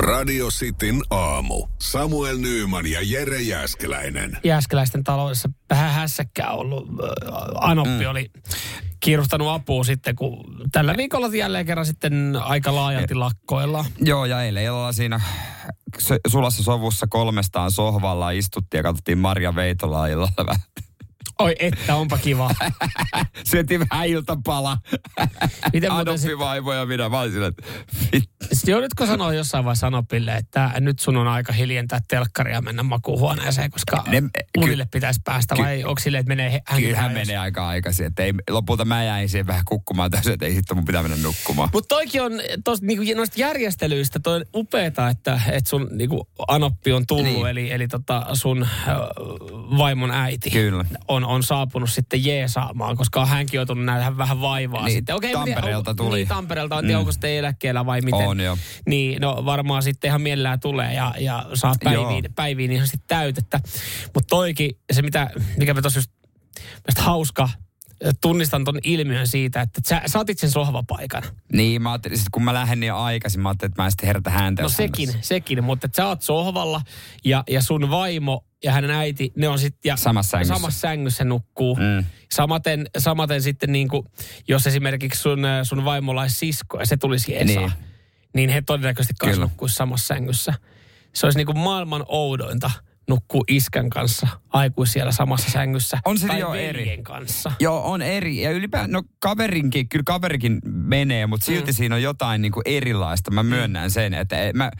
Radio Cityn aamu. Samuel Nyyman ja Jere Jäskeläinen. Jääskeläisten taloudessa vähän hässäkkää ollut. Anoppi mm. oli kiiruhtanut apua sitten, kun tällä viikolla jälleen kerran sitten aika laajalti lakkoilla. Joo, ja eilen illalla siinä sulassa sovussa kolmestaan sohvalla istuttiin ja katsottiin Maria Veitolaa illalla vähän. Oi että, onpa kiva. Syötiin vähän iltapala. Miten Adoppi sit... vaimo ja minä. Mä olin sillä, että joudutko sanoa jossain vaiheessa Anopille, että nyt sun on aika hiljentää telkkaria ja mennä makuuhuoneeseen, koska ne, unille ky- pitäisi päästä, ky- vai onko silleen, että menee hän Kyllä hän menee aika aikaisin. Että ei, lopulta mä jäin siihen vähän kukkumaan täysin, että ei sitten mun pitää mennä nukkumaan. Mutta toikin on tos, niinku, noista järjestelyistä toi upeeta, että, että sun niinku, Anoppi on tullut, niin. eli, eli tota, sun äh, vaimon äiti Kyllä. on on saapunut sitten jeesaamaan, koska hänkin on joutunut nähdä vähän vaivaa niin, sitten. Okei, Tampereelta tuli. Niin, Tampereelta. On, mm. onko sitten eläkkeellä vai miten? On jo. Niin, no varmaan sitten ihan mielellään tulee ja, ja saa päiviin, päiviin ihan sitten täytettä. Mutta toikin, se mitä, mikä me tossa just hauska, tunnistan ton ilmiön siitä, että sä, sä otit sen sohvapaikan. Niin, mä ajattelin, kun mä lähden niin aikaisin, mä ajattelin, että mä en sitten herätä häntä. No sekin, hänessä. sekin, mutta että sä oot sohvalla ja, ja sun vaimo ja hänen äiti, ne on sitten... Samassa sängyssä. Samassa sängyssä nukkuu. Mm. Samaten, samaten sitten niin kuin, jos esimerkiksi sun, sun vaimolla olisi sisko ja se tulisi Esa, niin, niin he todennäköisesti kanssa samassa sängyssä. Se olisi niin kuin maailman oudointa nukkuu iskän kanssa aikuisia samassa sängyssä. On se tai jo eri. kanssa. Joo, on eri. Ja ylipäätään, no kaverinkin, kyllä kaverikin menee, mutta silti mm. siinä on jotain niin kuin erilaista. Mä myönnän mm. sen, että mä,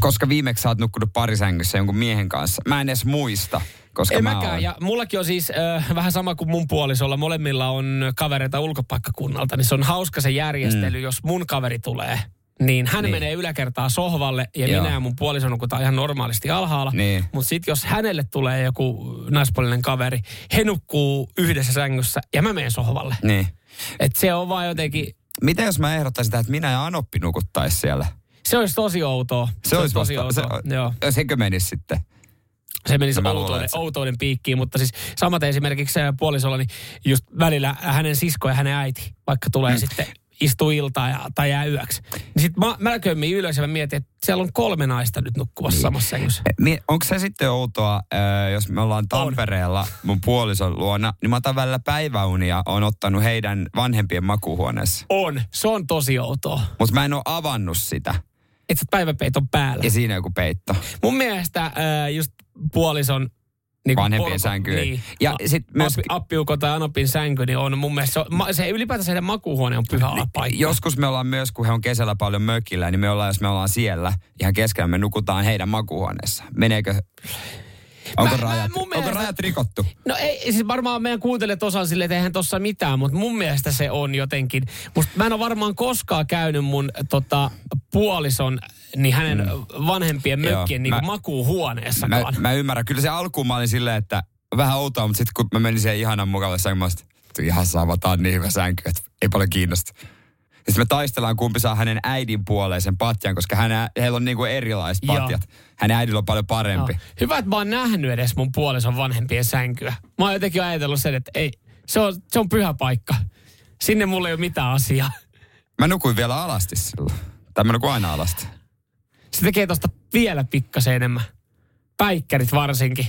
koska viimeksi sä oot nukkunut parisängyssä jonkun miehen kanssa, mä en edes muista. Koska en mä mäkään. Oon. Ja mullakin on siis äh, vähän sama kuin mun puolisolla. Molemmilla on kavereita ulkopaikkakunnalta, niin se on hauska se järjestely, mm. jos mun kaveri tulee niin hän niin. menee yläkertaa sohvalle ja Joo. minä ja mun puoliso nukutaan ihan normaalisti alhaalla. Niin. Mutta sitten jos hänelle tulee joku naispuolinen kaveri, he nukkuu yhdessä sängyssä ja mä menen sohvalle. Niin. Et se on vaan jotenkin... Mitä jos mä ehdottaisin sitä, että minä ja Anoppi nukuttaisi siellä? Se olisi tosi outoa. Se, se olisi tosi vasta, outoa. Se, Joo. Sekö menisi sitten? Se menisi outouden, outouden piikkiin, mutta siis samaten esimerkiksi puolisolla, niin just välillä hänen sisko ja hänen äiti, vaikka tulee mm. sitten istuu iltaa ja, tai jää yöksi. Niin sitten mä, mä kömmin ylös ja mä mietin, että siellä on kolme naista nyt nukkuvassa niin. samassa sängyssä. Onko se sitten outoa, äh, jos me ollaan Tampereella on. mun puolison luona, niin mä otan välillä päiväunia, on ottanut heidän vanhempien makuuhuoneessa. On, se on tosi outoa. Mutta mä en ole avannut sitä. Että päiväpeiton päällä. Ja siinä joku peitto. Mun mielestä äh, just puolison niin vanhempien polko, sänkyyn. Niin. Ja no, sit myös... Appi, appiuko tai Anopin sänky, niin on mun mielestä, se, se ylipäätään se makuuhuone on pyhä niin, paikka. Joskus me ollaan myös, kun he on kesällä paljon mökillä, niin me ollaan, jos me ollaan siellä ihan keskellä, me nukutaan heidän makuuhuoneessa. Meneekö Onko, mä, rajat, mä, mielestä, onko rajat rikottu? No ei, siis varmaan meidän kuuntelijat osaa sille, että eihän tossa mitään, mutta mun mielestä se on jotenkin. Musta mä en ole varmaan koskaan käynyt mun tota, puolison, niin hänen mm. vanhempien mökkien niin makuuhuoneessakaan. Mä, mä ymmärrän. Kyllä se alkuun mä olin silleen, että vähän outoa, mutta sitten kun mä menin siihen ihanan mukalle sänkyyn, ihan saavataan niin hyvä sänky, että ei paljon kiinnosta. Sitten me taistellaan, kumpi saa hänen äidin puoleen sen patjan, koska hän, heillä on niinku erilaiset patjat. Joo. Hänen äidillä on paljon parempi. Joo. Hyvä, että mä oon nähnyt edes mun puolison vanhempien sänkyä. Mä oon jotenkin ajatellut sen, että ei, se on, se on pyhä paikka. Sinne mulla ei ole mitään asiaa. Mä nukuin vielä alasti silloin. Tai mä nukuin aina alasti. Se tekee tosta vielä pikkasen enemmän. Päikkärit varsinkin.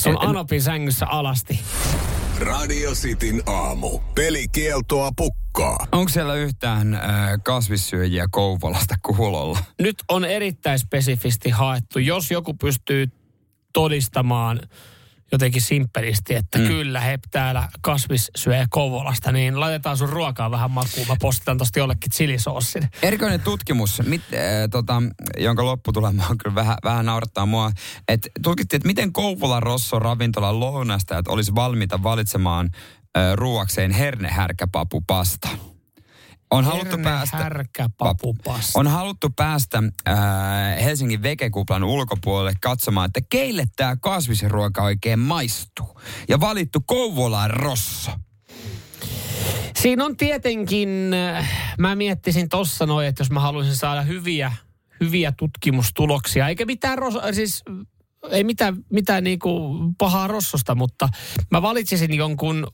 Se on Anopin sängyssä alasti. Radio Cityn aamu. Pelikieltoa pukkaa. Onko siellä yhtään äh, kasvissyöjiä Kouvolasta kuulolla? Nyt on erittäin spesifisti haettu. Jos joku pystyy todistamaan jotenkin simppelisti, että mm. kyllä he täällä kasvissyöjä Kouvolasta, niin laitetaan sun ruokaa vähän makuun. Mä postitan tosta jollekin chilisoossin. Erikoinen tutkimus, mit, äh, tota, jonka lopputulema on kyllä vähän, vähän naurattaa mua. Et tulkittiin, että miten Kouvolan Rosso ravintolan lounastajat olisi valmiita valitsemaan äh, ruuakseen hernehärkäpapupasta on haluttu päästä, on haluttu päästä äh, Helsingin vekekuplan ulkopuolelle katsomaan, että keille tämä kasvisruoka oikein maistuu. Ja valittu Kouvolan Rosso. Siinä on tietenkin, mä miettisin tossa noin, että jos mä haluaisin saada hyviä, hyviä tutkimustuloksia, eikä mitään, ros, siis ei mitään, mitään niinku pahaa rossosta, mutta mä valitsisin jonkun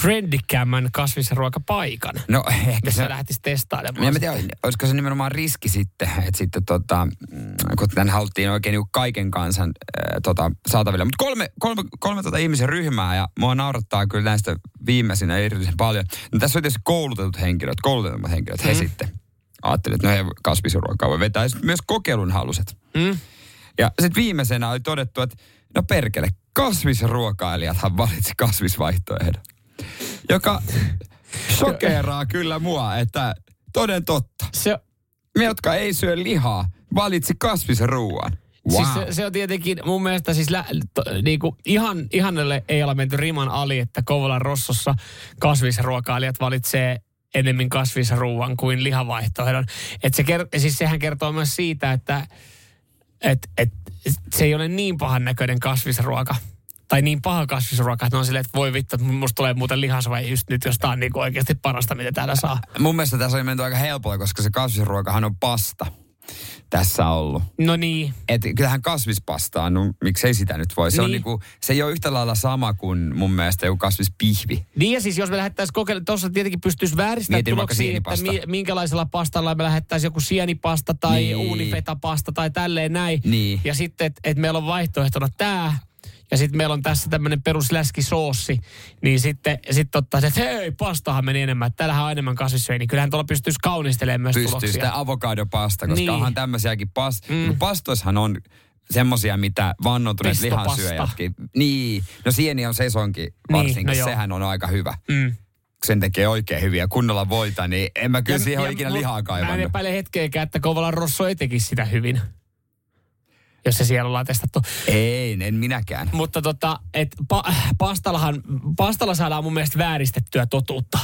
trendikkäämmän kasvisruokapaikan. No ehkä missä se... lähtisi testailemaan. Mä tiedä, olisiko se nimenomaan riski sitten, että sitten tota, mm, kun tämän haluttiin oikein niin kaiken kansan äh, tota, saataville. Mutta kolme, kolme, kolme tota ihmisen ryhmää ja mua naurattaa kyllä näistä viimeisinä erityisen paljon. No, tässä on tietysti koulutetut henkilöt, koulutetut henkilöt, mm. he sitten ajattelivat, että no he kasvisruokaa voi vetää. Ja myös kokeilun haluset. Mm. Ja sitten viimeisenä oli todettu, että no perkele, kasvisruokailijathan valitsi kasvisvaihtoehdon joka sokeraa kyllä mua, että toden totta. Se... Me, jotka ei syö lihaa, valitsi kasvisruuan. Wow. Siis se, se, on tietenkin mun mielestä siis lä, to, niinku ihan, ihanelle ei ole menty riman ali, että Kouvolan Rossossa kasvisruokailijat valitsee enemmän kasvisruuan kuin lihavaihtoehdon. Et se kert, siis sehän kertoo myös siitä, että et, et, se ei ole niin pahan näköinen kasvisruoka tai niin paha kasvisruoka, että on silleen, että voi vittu, että musta tulee muuten lihasva just nyt, jos tää on niin oikeasti parasta, mitä täällä saa. Mun mielestä tässä on menty aika helpolla, koska se kasvisruokahan on pasta tässä ollut. No niin. Et kyllähän kasvispastaa, no miksei sitä nyt voi. Se, niin. on niinku, se ei ole yhtä lailla sama kuin mun mielestä joku kasvispihvi. Niin ja siis jos me lähettäisiin kokeilemaan, tuossa tietenkin pystyisi vääristämään tuloksia, että mi, minkälaisella pastalla me lähettäisiin joku sienipasta tai niin. uunifetapasta tai tälleen näin. Niin. Ja sitten, että et meillä on vaihtoehtona tämä ja sitten meillä on tässä tämmöinen perusläskisoossi, niin sitten sit ottaa se, että hei, pastahan meni enemmän, täällähän on enemmän kasvissyöjä, niin kyllähän tuolla pystyisi kaunistelemaan myös Pystyy tuloksia. sitä avokadopasta, koska niin. onhan tämmöisiäkin pas, mm. Niin pastoissahan on semmosia, mitä vannotuneet lihansyöjätkin. Niin, no sieni on sesonkin varsinkin, niin, no sehän on aika hyvä. Mm sen tekee oikein hyviä kunnolla voita, niin en mä kyllä ja, siihen ja, ole ikinä lihaa kaivannut. Mä en epäile hetkeäkään, että Kovalan Rosso ei tekisi sitä hyvin jos se siellä ollaan testattu. Ei, en minäkään. Mutta tota, et pa, pastallahan, pastalla saadaan mun mielestä vääristettyä totuutta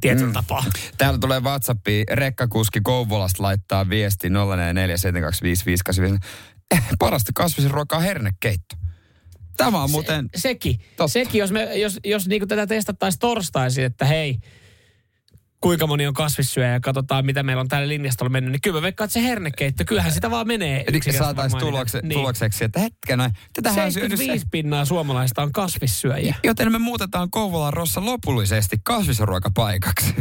tietyllä mm. tapaa. Täällä tulee WhatsAppi, rekkakuski Kouvolasta laittaa viesti 0447255855. Eh, parasta kasvisruokaa hernekeitto. Tämä on muuten... Se, sekin, sekin, jos, me, jos, jos niinku tätä testattaisiin torstaisin, että hei, kuinka moni on kasvissyöjä ja katsotaan, mitä meillä on täällä linjastolla mennyt, niin kyllä mä veikkaan, että se hernekeitto, kyllähän sitä vaan menee. Eli saataisiin tulokse, niin. tulokseksi, että hetken, tätähän on syönyt se. pinnaa suomalaista on kasvissyöjiä. Joten me muutetaan Kouvolan Rossa lopullisesti kasvisruokapaikaksi.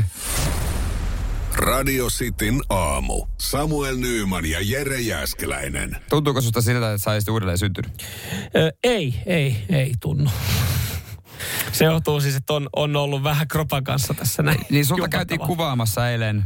Radio Cityn aamu. Samuel Nyyman ja Jere Jäskeläinen. Tuntuuko susta siltä, että sä uudelleen syntynyt? Ö, ei, ei, ei tunnu. Se johtuu siis, että on, on ollut vähän kropan kanssa tässä näin. Niin sulta käytiin kuvaamassa eilen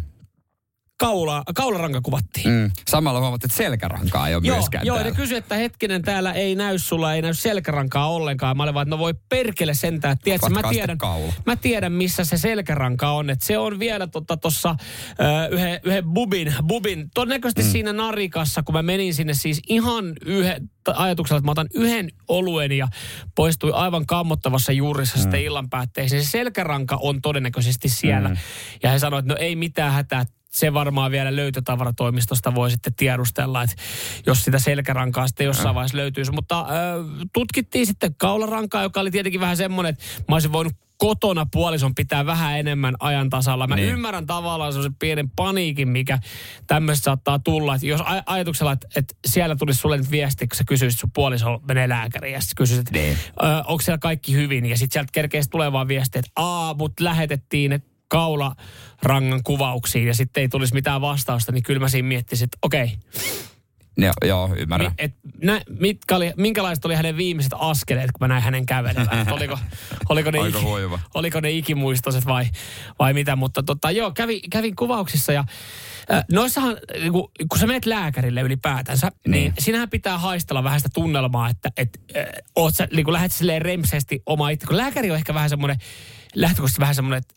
kaula, kaularanka kuvattiin. Mm. Samalla huomattiin, että selkärankaa ei ole joo, myöskään Joo, täällä. ne kysyi, että hetkinen, täällä ei näy sulla, ei näy selkärankaa ollenkaan. Mä olin vaan, että no voi perkele sentään. Että tiedätkö, mä tiedän, mä tiedän, missä se selkäranka on. Että se on vielä tuossa tota, yhden, yhden bubin, bubin, todennäköisesti mm. siinä narikassa, kun mä menin sinne siis ihan yhden, ajatuksella, että mä otan yhden oluen ja poistui aivan kammottavassa juurissa mm. sitten illan päätteeksi. Se selkäranka on todennäköisesti siellä. Mm. Ja he sanoivat, että no ei mitään hätää, se varmaan vielä löytötavaratoimistosta voi sitten tiedustella, että jos sitä selkärankaa sitten jossain vaiheessa löytyisi. Mutta äh, tutkittiin sitten kaularankaa, joka oli tietenkin vähän semmoinen, että mä olisin voinut kotona puolison pitää vähän enemmän ajan tasalla. Mä niin. ymmärrän tavallaan se pienen paniikin, mikä tämmöistä saattaa tulla. Että jos aj- ajatuksella, että, että siellä tulisi sulle nyt viesti, kun sä kysyisit, sun puoliso menee lääkäriin ja kysyisit, että niin. onko siellä kaikki hyvin. Ja sitten sieltä kerkeästi tulee vaan viesti, että aa, mut lähetettiin, että kaularangan kuvauksiin ja sitten ei tulisi mitään vastausta, niin kyllä mä siinä miettisin, että okei. Okay. Joo, joo, ymmärrän. Mi, et, nä, mitkä oli, minkälaiset oli hänen viimeiset askeleet, kun mä näin hänen kävelevän? oliko, oliko, ne iki, oliko ne ikimuistoiset vai, vai mitä? Mutta tota, joo, kävin, kävin kuvauksissa ja äh, noissahan, niin kun, kun sä menet lääkärille ylipäätänsä, niin, niin sinähän pitää haistella vähän sitä tunnelmaa, että et, äh, oot sä, niin kun lähdet silleen remseesti oma itse. Kun lääkäri on ehkä vähän semmoinen, lähtökohtaisesti vähän semmoinen, että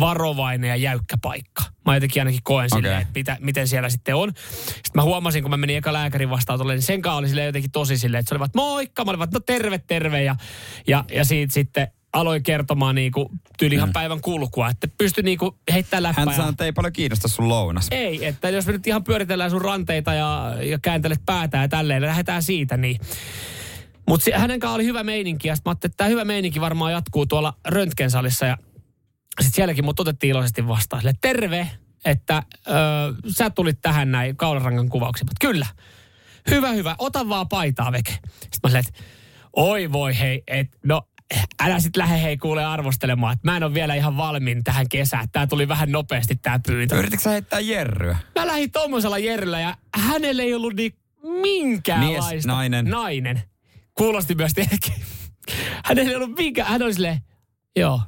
varovainen ja jäykkä paikka. Mä jotenkin ainakin koen okay. silleen, että mitä, miten siellä sitten on. Sitten mä huomasin, kun mä menin eka lääkärin vastaanotolle, niin sen kanssa oli silleen jotenkin tosi silleen, että se olivat moikka, mä olivat no terve, terve. Ja, ja, ja siitä sitten aloin kertomaan niinku tyyli ihan mm. päivän kulkua, että pystyi niinku heittämään läppää. Hän sanoi, että ei paljon kiinnosta sun lounas. Ei, että jos me nyt ihan pyöritellään sun ranteita ja, ja kääntelet päätä ja tälleen, lähdetään siitä, niin mutta hänen kanssaan oli hyvä meininki ja sitten mä ajattelin, että tämä hyvä meininki varmaan jatkuu tuolla röntgensalissa ja sitten sielläkin mut otettiin iloisesti vastaan. Sille, terve, että ö, sä tulit tähän näin kaularangan kuvauksiin. Mutta kyllä, hyvä, hyvä, ota vaan paitaa veke. Sitten mä silleen, että oi voi hei, et, no älä sit lähde hei kuule arvostelemaan, että mä en ole vielä ihan valmiin tähän kesään. Tää tuli vähän nopeasti tää pyyntö. Yrititkö sä heittää jerryä? Mä lähdin tommosella Jerryllä ja hänellä ei ollut niin minkäänlaista. Mies, nainen. Nainen. Kuulosti myös tietenkin. Hänellä ei ollut minkään, hän oli silleen, joo.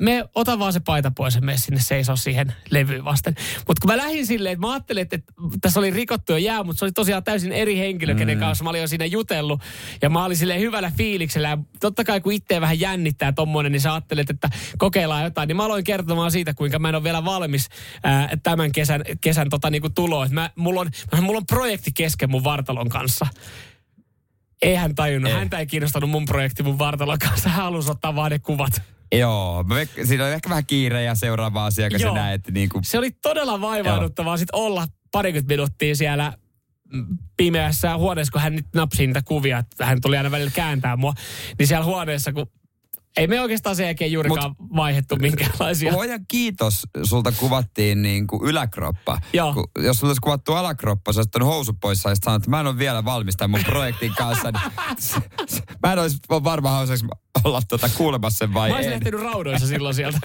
Me ota vaan se paita pois ja mene sinne seisoo siihen levyyn vasten. Mutta kun mä lähdin silleen, että mä ajattelin, että, että tässä oli rikottu jo jää, mutta se oli tosiaan täysin eri henkilö, mm. kenen kanssa mä olin jo siinä jutellut. Ja mä olin silleen hyvällä fiiliksellä. Ja totta kai kun itse vähän jännittää tommonen, niin sä ajattelet, että kokeillaan jotain. Niin mä aloin kertomaan siitä, kuinka mä en ole vielä valmis ää, tämän kesän, kesän tota, niinku tuloon. Mä, mulla, on, mulla on projekti kesken mun vartalon kanssa. Ei hän tajunnut. Ei. Häntä ei kiinnostanut mun projekti mun vartalon kanssa. Hän halusi ottaa vaan ne kuvat. Joo, siinä oli ehkä vähän kiire ja seuraava asiakas ja Joo. näin, että niinku, Se oli todella vaivauduttavaa sit olla parikymmentä minuuttia siellä pimeässä huoneessa, kun hän nyt napsi niitä kuvia, että hän tuli aina välillä kääntää mua. Niin siellä huoneessa, kun ei me oikeastaan sen jälkeen juurikaan Mut, vaihettu minkäänlaisia. Luojan kiitos, sulta kuvattiin niin kuin yläkroppa. Joo. Kun, jos sulla olisi kuvattu alakroppa, sä olisit housut pois ja sanonut, että mä en ole vielä valmis tämän mun projektin kanssa. Niin, mä en olisi varmaan hausaisi olla tuota kuulemassa sen vai Mä olisin en. lähtenyt raudoissa silloin sieltä.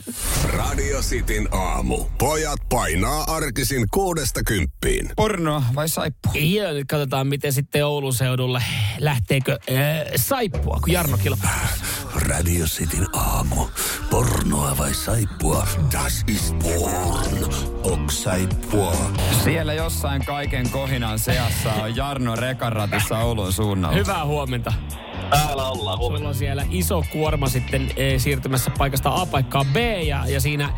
Radio Cityn aamu. Pojat painaa arkisin kuudesta kymppiin. Pornoa vai saippua? Ja nyt katsotaan, miten sitten Oulun seudulle lähteekö äh, saippua, kun Jarno kilpailee. Radio Cityn aamu. Pornoa vai saippua? Das ist porn. Ok saippua. Siellä jossain kaiken kohinan seassa on Jarno Rekaratissa Oulun suunnalla. Hyvää huomenta. Täällä ollaan huomenna. Sulla on siellä iso kuorma sitten e, siirtymässä paikasta A paikkaan B ja, ja siinä,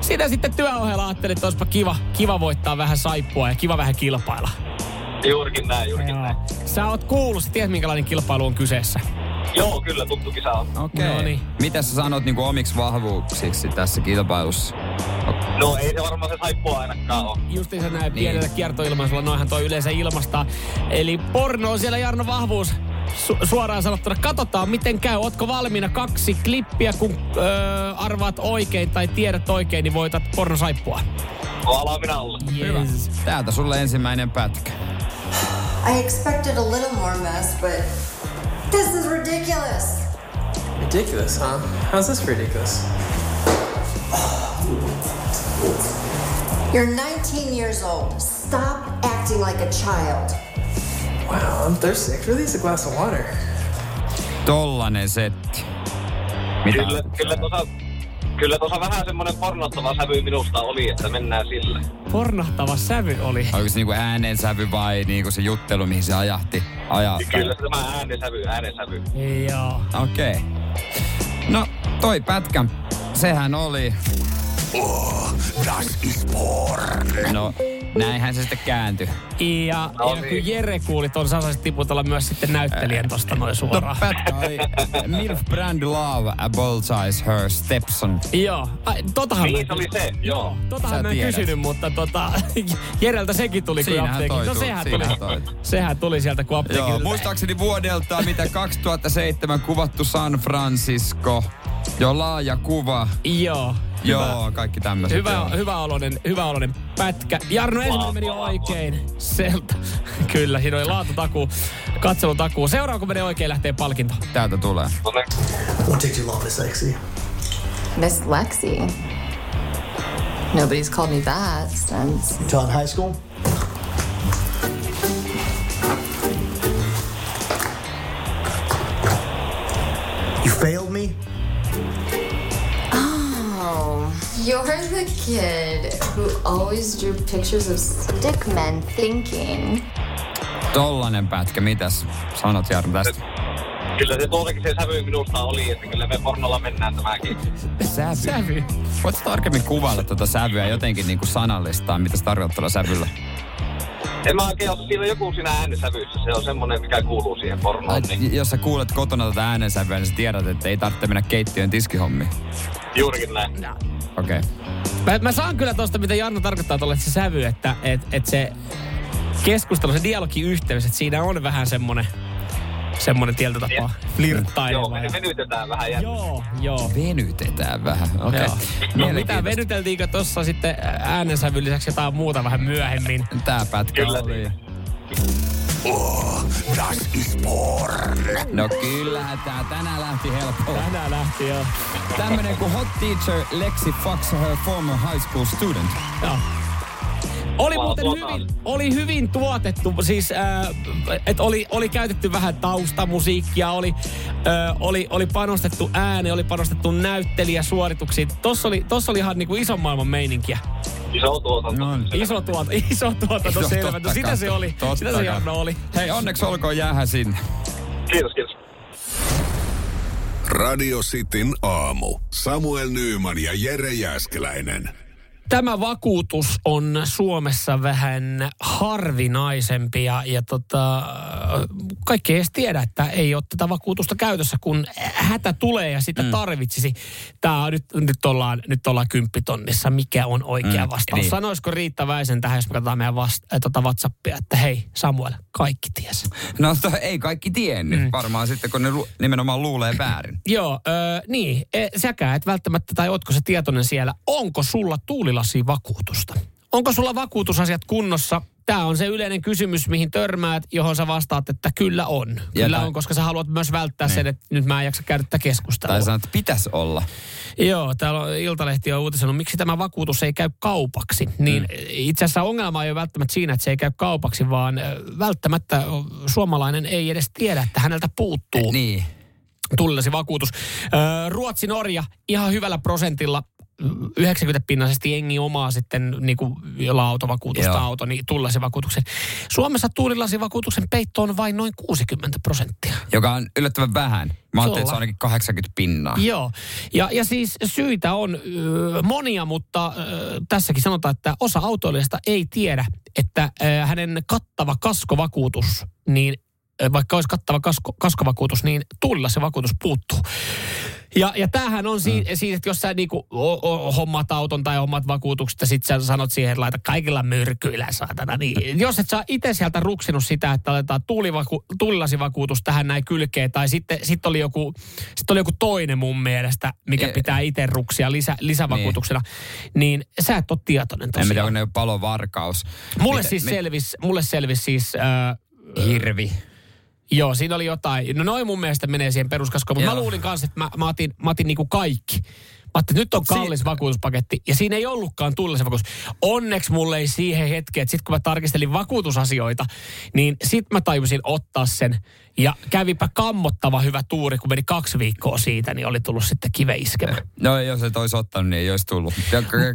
siinä sitten työohjelma ajattelin, että olisipa kiva, kiva voittaa vähän saippua ja kiva vähän kilpailla. Juurikin näin, juurikin näin. Sä oot kuullut, sä tiedät minkälainen kilpailu on kyseessä. Joo, kyllä tuttu kisa on. Okei. No niin. Mitä sä sanot niinku omiksi vahvuuksiksi tässä kilpailussa? No ei se varmaan se saippua ainakaan ole. Justiinsa näin pienellä kiertoilmaisulla, noihan toi yleensä ilmastaa. Eli porno on siellä Jarno vahvuus. Su- suoraan sanottuna, katsotaan miten käy. Ootko valmiina kaksi klippiä, kun öö, arvaat oikein tai tiedät oikein, niin voitat pornosaippua. Ala minä olla. Yes. Täältä sulle ensimmäinen pätkä. I expected a little more mess, but this is ridiculous. Ridiculous, huh? How's this ridiculous? You're 19 years old. Stop acting like a child. Wow, I'm thirsty. I could really use a glass of water. Tollanen setti. Mitä? Kyllä, kyllä tuossa Kyllä tuossa vähän semmoinen pornottava sävy minusta oli, että mennään sille. Pornahtava sävy oli. Oliko se niinku äänensävy vai niinku se juttelu, mihin se ajahti? Ajaa. Kyllä se tämä äänensävy, äänensävy. Joo. Okei. Okay. No, toi pätkä, sehän oli... Oh, das ist porn. No, näinhän se sitten kääntyi. Ja, No ja niin. kun Jere kuuli ton, sä saisit tiputella myös sitten näyttelijän tosta noin No, suoraan. pätkä oli Milf Brand Love Apologize Her Stepson. Joo, Ai, totahan Niin mä- se oli se, joo. Totahan Sä mä en tiedät. kysynyt, mutta tota, Jereltä sekin tuli kuin apteekin. toi No tuli, sehän tuli, toi. sehän tuli sieltä kuin apteekin. Joo, muistaakseni vuodelta, mitä 2007 kuvattu San Francisco. Jo laaja kuva. Joo. Joo, kaikki tämmöiset. Hyvä, joo. hyvä, oloinen, hyvä oloinen pätkä. Jarno ensimmäinen meni oikein. Selta. Kyllä, siinä oli laatutakuu, katselutakuu. Seuraava kun menee oikein, lähtee palkinto. Täältä tulee. Won't take too long, Miss Lexi. Miss Lexi. Nobody's called me that since. You in high school? You failed you're the kid who always drew pictures of stick men thinking. Tollanen pätkä, mitäs sanot Jarno tästä? Kyllä se tuollakin se sävy minusta oli, että kyllä me pornolla mennään tämäkin. Sävy. Sävy. Voitko tarkemmin kuvailla tuota sävyä jotenkin niin kuin sanallistaa, mitä se tarkoittaa sävyllä? En mä oikein ole, siinä on joku siinä äänensävyssä, se on semmonen, mikä kuuluu siihen pornoon. Ai, Niin. jos sä kuulet kotona tätä äänensävyä, niin sä tiedät, että ei tarvitse mennä keittiön tiskihommiin. Juurikin näin. Okei. Okay. Mä, mä saan kyllä tosta, mitä Jarno tarkoittaa tuolle, että se sävy, että et, et se keskustelu, se dialogiyhteys, että siinä on vähän semmonen, semmoinen tietyllä tapaa Joo, flirttaileva. me ja- venytetään vähän jälleen. Joo, joo. Venytetään vähän. Okei. Joo. No mitä, venyteltiinkö tuossa sitten äänensävyn lisäksi jotain muuta vähän myöhemmin? Tää pätkä Kyllä. oli. Oh, das ist porn. No kyllähän tää tänään lähti helpolla. Tänään lähti jo. Tämmönen kuin hot teacher Lexi fucks her former high school student. Joo. Oli Wow, muuten tuota- hyvin, oli hyvin tuotettu, siis äh, että oli, oli käytetty vähän taustamusiikkia, oli, äh, oli, oli panostettu ääni, oli panostettu näyttelijäsuorituksiin. Tossa oli, tossa oli ihan niinku ison maailman meininkiä. Iso tuotanto. No niin. Iso tuotanto, iso tuotanto, Joo, selvä. No sitä se oli, Totta sitä se kai. Jarno oli. Hei, onneksi olkoon jäähän sinne. Kiitos, kiitos. Radio Cityn aamu. Samuel Nyyman ja Jere Jäskeläinen. Tämä vakuutus on Suomessa vähän harvinaisempi ja, ja tota, kaikki ei edes tiedä, että ei ole tätä vakuutusta käytössä, kun hätä tulee ja sitä mm. tarvitsisi. Tämä on nyt, nyt, ollaan, nyt ollaan kymppitonnissa. Mikä on oikea Mm, vastaus? niin. Sanoisiko Riitta Väisen tähän, jos me katsotaan meidän vast, äh, tota WhatsAppia, että hei Samuel, kaikki ties. No to, ei kaikki tiennyt. Mm. Varmaan sitten, kun ne lu- nimenomaan luulee väärin. Joo, ö, niin. E, säkään et välttämättä, tai ootko se tietoinen siellä, onko sulla tuulilasivakuutusta? Onko sulla vakuutusasiat kunnossa? Tämä on se yleinen kysymys, mihin törmäät, johon sä vastaat, että kyllä on. Kyllä tai- on, koska sä haluat myös välttää sen, että nyt mä en jaksa käydä tätä keskustelua. Tai sanot, että pitäisi olla. Joo, täällä on Iltalehti on uutisanut, miksi tämä vakuutus ei käy kaupaksi. Niin mm. itse asiassa ongelma ei ole välttämättä siinä, että se ei käy kaupaksi, vaan välttämättä suomalainen ei edes tiedä, että häneltä puuttuu Niin. tullesi vakuutus. Ruotsi, Norja ihan hyvällä prosentilla 90 pinnaisesti jengi omaa sitten niin kuin, jolla autovakuutusta Joo. auto, niin tullasivakuutuksen. Suomessa tuulilasivakuutuksen peitto on vain noin 60 prosenttia. Joka on yllättävän vähän. Mä ajattelin, että se on ainakin 80 pinnaa. Joo, ja, ja siis syitä on ö, monia, mutta ö, tässäkin sanotaan, että osa autoilijasta ei tiedä, että ö, hänen kattava kaskovakuutus, niin ö, vaikka olisi kattava kasko, kaskovakuutus, niin tuulilla se vakuutus puuttuu. Ja, ja tämähän on si- mm. siitä, että jos sä niinku o, o, hommat auton tai hommat vakuutukset ja sit sä sanot siihen, että laita kaikilla myrkyillä saatana, niin jos et sä itse sieltä ruksinut sitä, että aletaan tuulivaku- tuulilasivakuutus tähän näin kylkeen, tai sitten sit oli, joku, sit oli joku toinen mun mielestä, mikä E- pitää itse ruksia lisä, lisävakuutuksena, niin. niin sä et ole tietoinen En tiedä, tosiaan. onko ne palovarkaus. Mulle Mitä- siis mi- selvisi, mulle selvisi siis... Äh, Hirvi. Joo, siinä oli jotain. No noin mun mielestä menee siihen peruskaskoon, mutta mä luulin kanssa, että mä, mä otin, mä otin niinku kaikki. Ajattelin, nyt on kallis vakuutuspaketti ja siinä ei ollutkaan tullisen vakuutus. Onneksi mulle ei siihen hetkeen, että sit kun mä tarkistelin vakuutusasioita, niin sit mä tajusin ottaa sen. Ja kävipä kammottava hyvä tuuri, kun meni kaksi viikkoa siitä, niin oli tullut sitten kive iskemä. No jos et olisi ottanut, niin ei olisi tullut.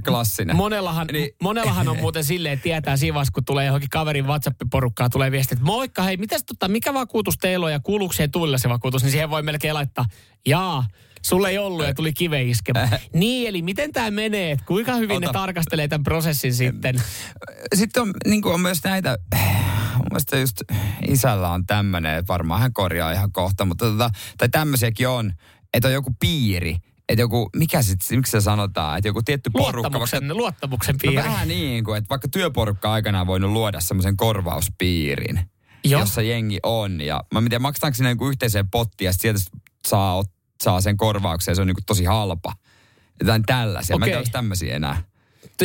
Klassinen. Monellahan, Niin- monellahan on muuten silleen, tietää siinä vaiheessa, kun tulee johonkin kaverin WhatsApp-porukkaan, tulee viesti, että moikka, hei, mitäs tota, mikä vakuutus teillä on ja kuuluuko siihen tulla se vakuutus, niin siihen voi melkein laittaa, jaa, sulle ei ollut ja tuli kive iskemä. niin, eli miten tämä menee, kuinka hyvin Ota. ne tarkastelee tämän prosessin sitten? Sitten on, niin on myös näitä, mun mielestä just isällä on tämmöinen, että varmaan hän korjaa ihan kohta, mutta tota, tai tämmöisiäkin on, että on joku piiri, että joku, mikä sitten, miksi se sanotaan, että joku tietty porukka, vaikka, Luottamuksen, luottamuksen no piiri. vähän niin kuin, että vaikka työporukka aikanaan voinut luoda semmoisen korvauspiirin, Joo. jossa jengi on, ja mä en tiedä, maksetaanko sinne joku yhteiseen pottiin, ja sieltä saa, ot- saa sen korvauksen, ja se on niin kuin tosi halpa. Jotain tällaisia. Mä en tiedä, onko tämmöisiä enää.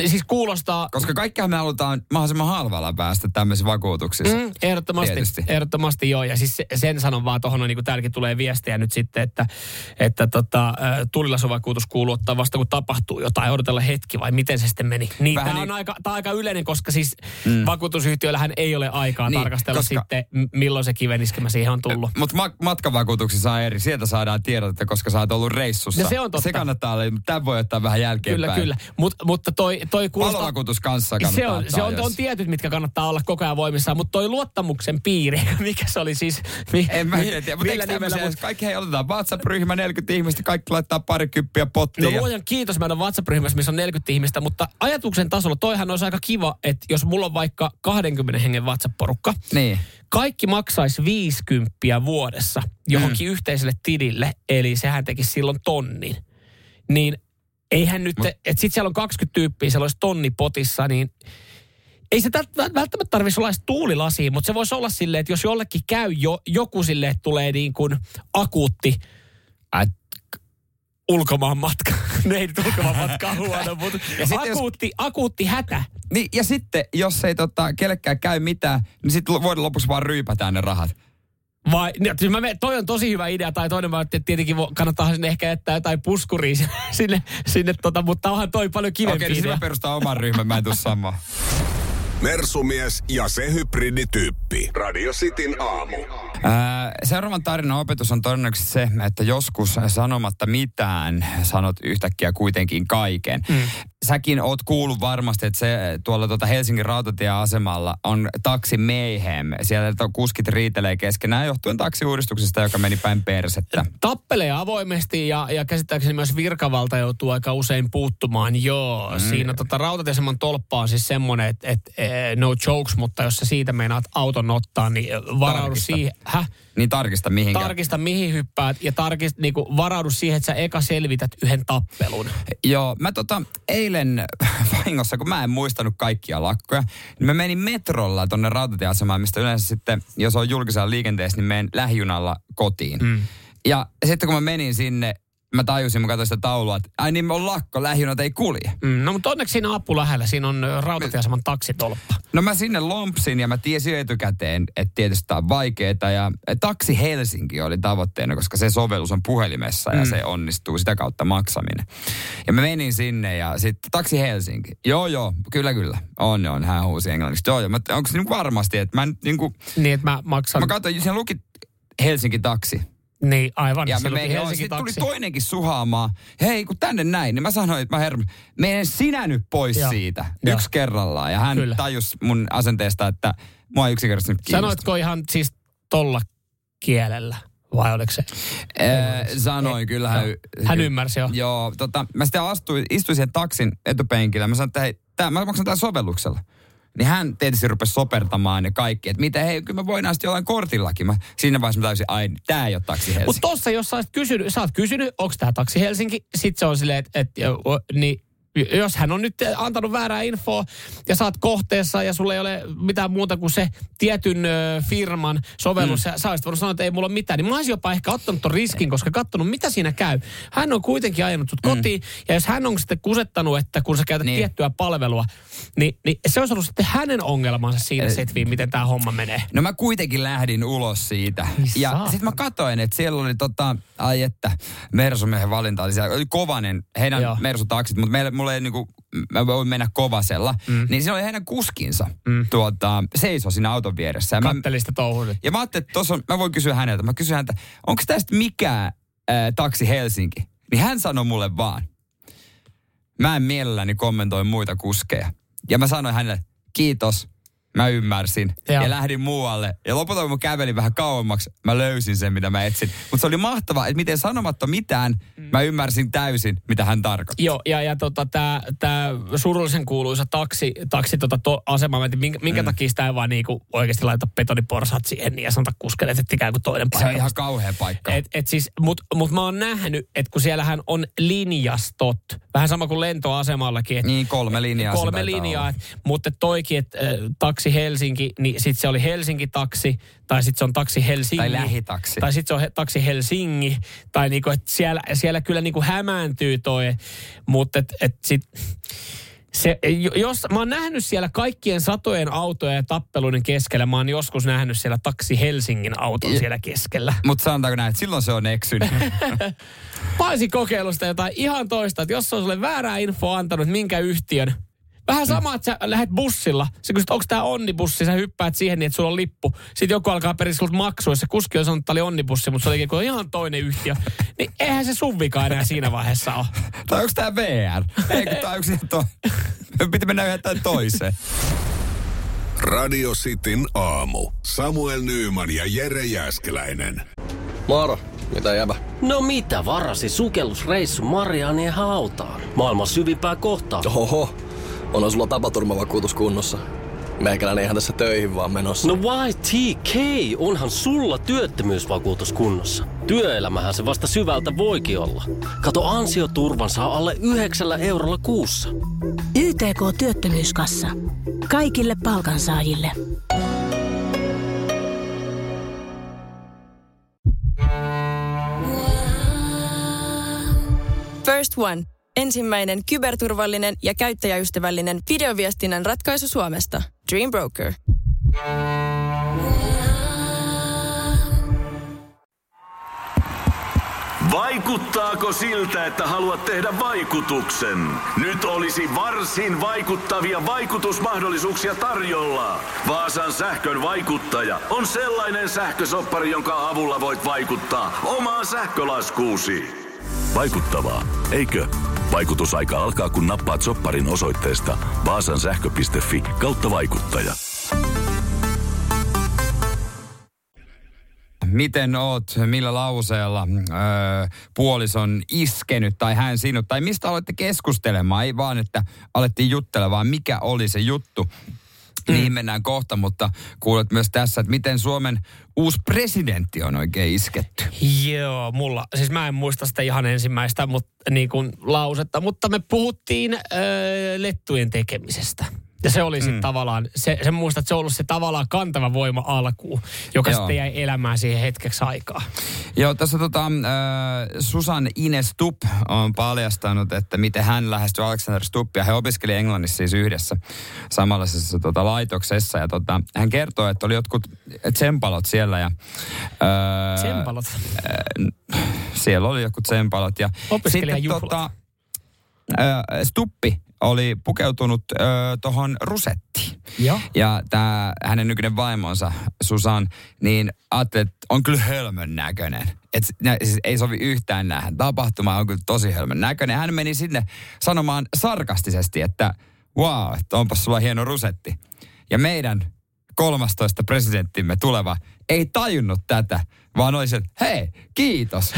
Siis kuulostaa, Koska kaikkihan me halutaan mahdollisimman halvalla päästä tämmöisissä vakuutuksissa. Mm, ehdottomasti, Tietysti. ehdottomasti joo. Ja siis se- sen sanon vaan tuohon, niin kuin täälläkin tulee viestiä nyt sitten, että, että tota, tulilasuvakuutus kuuluu ottaa vasta kun tapahtuu jotain, odotella hetki vai miten se sitten meni. Niin Vähän tämä on, niin- aika, tää on aika yleinen, koska siis mm. vakuutusyhtiöillähän ei ole aikaa Niin, niin, tarkastella koska- sitten, milloin se kiveniskemä siihen on tullut. Mutta ma- matkavakuutuksissa on eri. Sieltä saadaan tiedot, että koska sä oot ollut reissussa. No se on totta. Se kannattaa olla, mutta tämän voi ottaa vähän jälkeenpäin. Kyllä, kyllä. Mut, mutta toi, toi kuulostaa... Palovakuutus kanssa kannattaa Se on, se on, jos- on tietyt, mitkä kannattaa olla koko ajan voimissaan, mutta toi luottamuksen piiri, mikä se oli siis... Mi, En mä mi- tiedä, mutta eikö nimellä mut- kaikki hei otetaan WhatsApp-ryhmä, 40 ihmistä, kaikki laittaa parikymppiä pottiin. No ja- luojan kiitos, mä en ole WhatsApp-ryhmässä, missä on 40 ihmistä, mutta ajatuksen tasolla toihan olisi aika kiva, että jos mulla on vaikka 20 hengen WhatsApp-porukka, Niin. kaikki maksaisi 50 vuodessa johonkin mm. yhteiselle tilille, eli sehän tekisi silloin tonnin. Niin eihän nyt, että sit siellä on 20 tyyppiä, siellä olisi tonni potissa, niin ei se välttämättä tarvitsisi olla edes tuulilasi, mutta se voisi olla silleen, että jos jollekin käy jo, joku silleen, että tulee niin kuin akuutti äh, ulkomaan matka. no ei nyt ulkomaan matka on huono, mutta Ja sit jos- akuutti, akuutti hätä. Niin, ja sitten, jos ei tota, kellekään käy mitään, niin sitten vuoden lopuksi vaan ryypätään ne rahat. Vai, niin, siis mä toi on tosi hyvä idea, tai toinen mä ajattelin, että tietenkin vo- kannattaa sinne ehkä jättää jotain puskuria sinne, sinne, sinne tota, mutta onhan toi paljon kivempi Okei, niin mä perustan oman ryhmän, mä en tuu samaan. Mersumies ja se hybridityyppi. Radio Cityn aamu. Ää, seuraavan tarinan opetus on todennäköisesti se, että joskus sanomatta mitään sanot yhtäkkiä kuitenkin kaiken. Mm. Säkin oot kuullut varmasti, että se tuolla tuota Helsingin rautatieasemalla on taksi mayhem. Siellä kuskit riitelee keskenään johtuen taksiuudistuksesta, joka meni päin persettä. Tappelee avoimesti ja, ja käsittääkseni myös virkavalta joutuu aika usein puuttumaan. Joo, mm. siinä tota, rautatieaseman tolppa on siis semmoinen, että et, eh, no jokes, mutta jos sä siitä meinaat auton ottaa, niin varaudu Tarkista. siihen. Häh? Niin tarkista mihinkä. Tarkista mihin hyppäät ja tarkist, niinku, varaudu siihen, että sä eka selvität yhden tappelun. Joo, mä tota eilen vahingossa, kun mä en muistanut kaikkia lakkoja, niin mä menin metrolla tonne rautatieasemaan, mistä yleensä sitten, jos on julkisella liikenteessä, niin menen lähijunalla kotiin. Mm. Ja sitten kun mä menin sinne, mä tajusin, mä katsoin sitä taulua, että ai niin on lakko, lähijunat ei kulje. Mm, no mutta onneksi siinä apu lähellä, siinä on rautatieaseman taksitolppa. No mä sinne lompsin ja mä tiesin etukäteen, että tietysti tää on vaikeeta ja Taksi Helsinki oli tavoitteena, koska se sovellus on puhelimessa ja Mm. se onnistuu sitä kautta maksaminen. Ja mä menin sinne ja sitten Taksi Helsinki. Joo joo, kyllä kyllä. On on, hän huusi englanniksi. Joo joo, onko se niin varmasti, että mä nyt niinku, Niin, että mä maksan... mä katsoin, siellä luki Helsinki Taksi. Niin, aivan. Ja me menin, Helsinki sitten tuli toinenkin suhaamaan. Hei, kun tänne näin, niin mä sanoin, että mä herm, mene sinä nyt pois Joo. siitä. Joo. Yksi kerrallaan. Ja hän Kyllä. tajus mun asenteesta, että mua ei yksinkertaisesti nyt kiinnosta. Sanoitko ihan siis tolla kielellä? Vai oliko se? Ee, sanoin kyllä. Hän, Hän ymmärsi jo. Joo, tota, mä sitten astuin, istuin siihen taksin etupenkillä. Mä sanoin, että hei, tää, mä maksan tää sovelluksella. Niin hän tietysti rupesi sopertamaan ne kaikki, että mitä, hei, kyllä mä voin näistä jollain kortillakin. Mä, siinä vaiheessa mä täysin, ai, tää ei ole taksi Helsinki. Mutta tossa, jos sä olisit kysynyt, sä oot kysynyt, onko tämä taksi Helsinki, sit se on silleen, että et, niin jos hän on nyt antanut väärää infoa ja oot kohteessa ja sulla ei ole mitään muuta kuin se tietyn firman sovellus, mm. ja sä olisit voinut sanoa, että ei mulla ole mitään, niin mä olisin jopa ehkä ottanut ton riskin, koska katsonut, mitä siinä käy. Hän on kuitenkin ajanut sut kotiin, ja jos hän on sitten kusettanut, että kun sä käytät Niin. niin. tiettyä palvelua, niin, niin se olisi ollut sitten hänen ongelmansa siinä setviin, miten tämä homma menee. No mä kuitenkin lähdin ulos siitä. Ai ja sitten mä katsoin, että siellä oli tota, ai että, Mersumiehen valinta oli siellä. Oli kovanen, heidän. Mersutaksit, mutta meillä, mulla ei niinku, mä voin mennä kovasella. Mm. Niin siinä oli heidän kuskinsa mm. tuota, seisoi siinä auton vieressä. Ja nyt. ja mä ajattelin, että tossa on, mä voin kysyä häneltä. Mä kysyin häneltä, onko tästä mikään ää, taksi Helsinki? Niin hän sanoi mulle vaan, mä en mielelläni kommentoi muita kuskeja. Ja mä sanoin hänelle, kiitos, mä ymmärsin. Joo. Ja lähdin muualle. Ja lopulta kun mä kävelin vähän kauemmaksi, mä löysin sen, mitä mä etsin. Mutta se oli mahtavaa, että miten sanomatta mitään, Mm. mä ymmärsin täysin, mitä hän tarkoitti. Joo, ja, ja tota, tämä tää surullisen kuuluisa taksi, taksi tota, to, asema, mä minkä, minkä mm. takia sitä ei vaan niinku oikeasti laita betoniporsat siihen niin ja sanota kuskelle, että ikään kuin toinen Se paikka. on ihan kauhea paikka. Et, et siis, mut, mut mä oon nähnyt, että kun siellähän on linjastot, vähän sama kuin lentoasemallakin. Et Niin, kolme linjaa. se kolme linjaa, mutta toikin, että äh, taksi Helsinki, niin sitten se oli Helsinki-taksi, tai sitten se on taksi Helsinki. Tai lähitaksi. Tai sitten se on he, taksi Helsingi, tai niinku, että siellä, siellä kyllä niinku hämääntyy toi, mutta et, et sit, se, jo- jos, mä oon nähnyt siellä kaikkien satojen autojen ja tappeluiden keskellä, mä oon joskus nähnyt siellä taksi Helsingin auton Ja- siellä keskellä. Mutta sanotaanko näin, että silloin se on eksynyt. Mä kokeillut sitä jotain ihan toista, että jos se on sulle väärää infoa antanut, minkä yhtiön. Vähän sama, että sä lähdet bussilla. Sä kysyt, onko tämä onnibussi, sä hyppäät siihen niin, että sulla on lippu. Sitten joku alkaa periä sulta maksua, ja se kuski on sanonut, että tämä oli onnibussi, mutta se olikin kuin ihan toinen yhtiö. Niin eihän se sun vika enää siinä vaiheessa ole. tai onko tämä VR? Eikö tämä onko se to... Piti mennä yhden toiseen. Radio Cityn aamu. Samuel Nyyman ja Jere Jäskeläinen. Moro, mitä jäbä? No mitä varasi sukellusreissu Marianien hautaan? Maailman syvimpää kohtaa. Oho, on sulla tapaturmavakuutus kunnossa. Meikäläinen ihan tässä töihin vaan menossa. No YTK, onhan sulla työttömyysvakuutus kunnossa. Työelämähän se vasta syvältä voikin olla. Kato ansioturvan saa alle 9 eurolla kuussa. YTK Työttömyyskassa. Kaikille palkansaajille. First One. Ensimmäinen kyberturvallinen ja käyttäjäystävällinen videoviestinnän ratkaisu Suomesta. Dream Broker. Vaikuttaako siltä, että haluat tehdä vaikutuksen? Nyt olisi varsin vaikuttavia vaikutusmahdollisuuksia tarjolla. Vaasan sähkön vaikuttaja on sellainen sähkösoppari, jonka avulla voit vaikuttaa omaan sähkölaskuusi. Vaikuttavaa, eikö? Vaikutusaika alkaa, kun nappaat sopparin osoitteesta vaasansähkö.fi kautta vaikuttaja. miten oot, millä lauseella öö, puolison iskenyt tai hän sinut, tai mistä olette keskustelemaan, ei vaan, että alettiin juttelemaan, mikä oli se juttu. Mm. Niin mennään kohta, mutta kuulet myös tässä, että miten Suomen uusi presidentti on oikein isketty. Joo, mulla, siis mä en muista sitä ihan ensimmäistä mutta, niin kuin lausetta, mutta me puhuttiin öö, lettujen tekemisestä. Ja se oli sitten mm. tavallaan, se, se muistat, että se on ollut se tavallaan kantava voima alkuun, joka Joo. sitten jäi elämään siihen hetkeksi aikaa. Joo, tässä tota, äh, Susan Ines Stupp on paljastanut, että miten hän lähestyi Alexander Stuppia. He opiskeli Englannissa siis yhdessä samanlaisessa tota, laitoksessa. Ja tota, hän kertoi, että oli jotkut tsempalot siellä. Ja, äh, tsempalot? Äh, siellä oli jotkut tsempalot. Ja sitten tota, äh, Stuppi oli pukeutunut tuohon rusettiin. Ja, ja tämä hänen nykyinen vaimonsa Susan, niin ajattelin, että on kyllä hölmön näköinen. Et, siis ei sovi yhtään nähdä. Tapahtuma on kyllä tosi hölmön näköinen. Hän meni sinne sanomaan sarkastisesti, että wow, että onpas sulla hieno rusetti. Ja meidän 13 presidenttimme tuleva ei tajunnut tätä, vaan oli se, että hei, kiitos.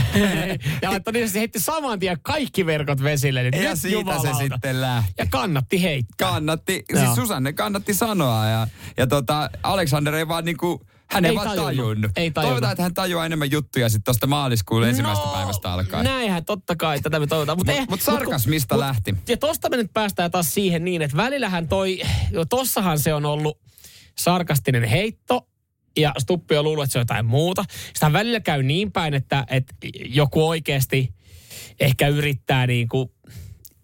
ja laittoi niin, se heitti saman tien kaikki verkot vesille. Niin ja siitä jumalauta. se sitten lähti. Ja kannatti heittää. Kannatti, Joo. siis Susanne kannatti sanoa. Ja, ja tota, Alexander ei vaan niinku, hän ei, ei vaan tajunnut. tajunnut. Ei tajunnut. Toivotaan, että hän tajuaa enemmän juttuja sitten tuosta maaliskuun ensimmäisestä no, päivästä alkaen. Näinhän, totta kai, tätä me toivotaan. Mutta mut, mut sarkasmista mut, lähti. Ja tosta me nyt päästään taas siihen niin, että välillähän toi, tossahan se on ollut sarkastinen heitto, ja Stuppi on luullut, että se on jotain muuta. Sitä välillä käy niin päin, että, että joku oikeasti ehkä yrittää niin kuin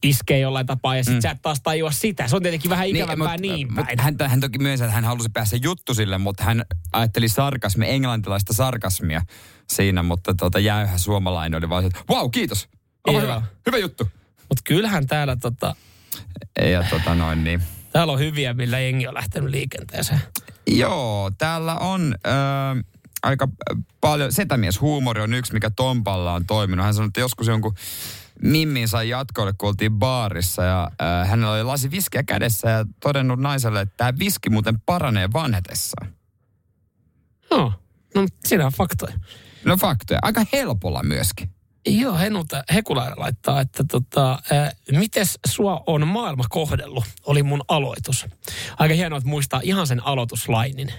iskee jollain tapaa ja sitten mm. sä et taas tajua sitä. Se on tietenkin vähän niin, ikävämpää niin, niin päin. Hän, hän toki myös, että hän halusi päästä juttu sille, mutta hän ajatteli sarkasmia, englantilaista sarkasmia siinä, mutta tuota, jäyhä suomalainen oli vaan se, että wow, kiitos. Hyvä. hyvä. hyvä juttu. Mutta kyllähän täällä tota... Ja tota noin niin. Täällä on hyviä, millä jengi on lähtenyt liikenteeseen. Joo, täällä on äh, aika paljon, setämies huumori on yksi, mikä Tompalla on toiminut. Hän sanoi, että joskus jonkun Mimmin sai jatkoille, kun oltiin baarissa ja äh, hänellä oli lasi viskiä kädessä ja todennut naiselle, että tämä viski muuten paranee vanhetessaan. Joo, no siinä on faktoja. No faktoja, aika helpolla myöskin. Joo, Henulta Hekula laittaa, että tota, ää, mites sua on maailma kohdellut, oli mun aloitus. Aika hienoa, että muistaa ihan sen aloituslainin.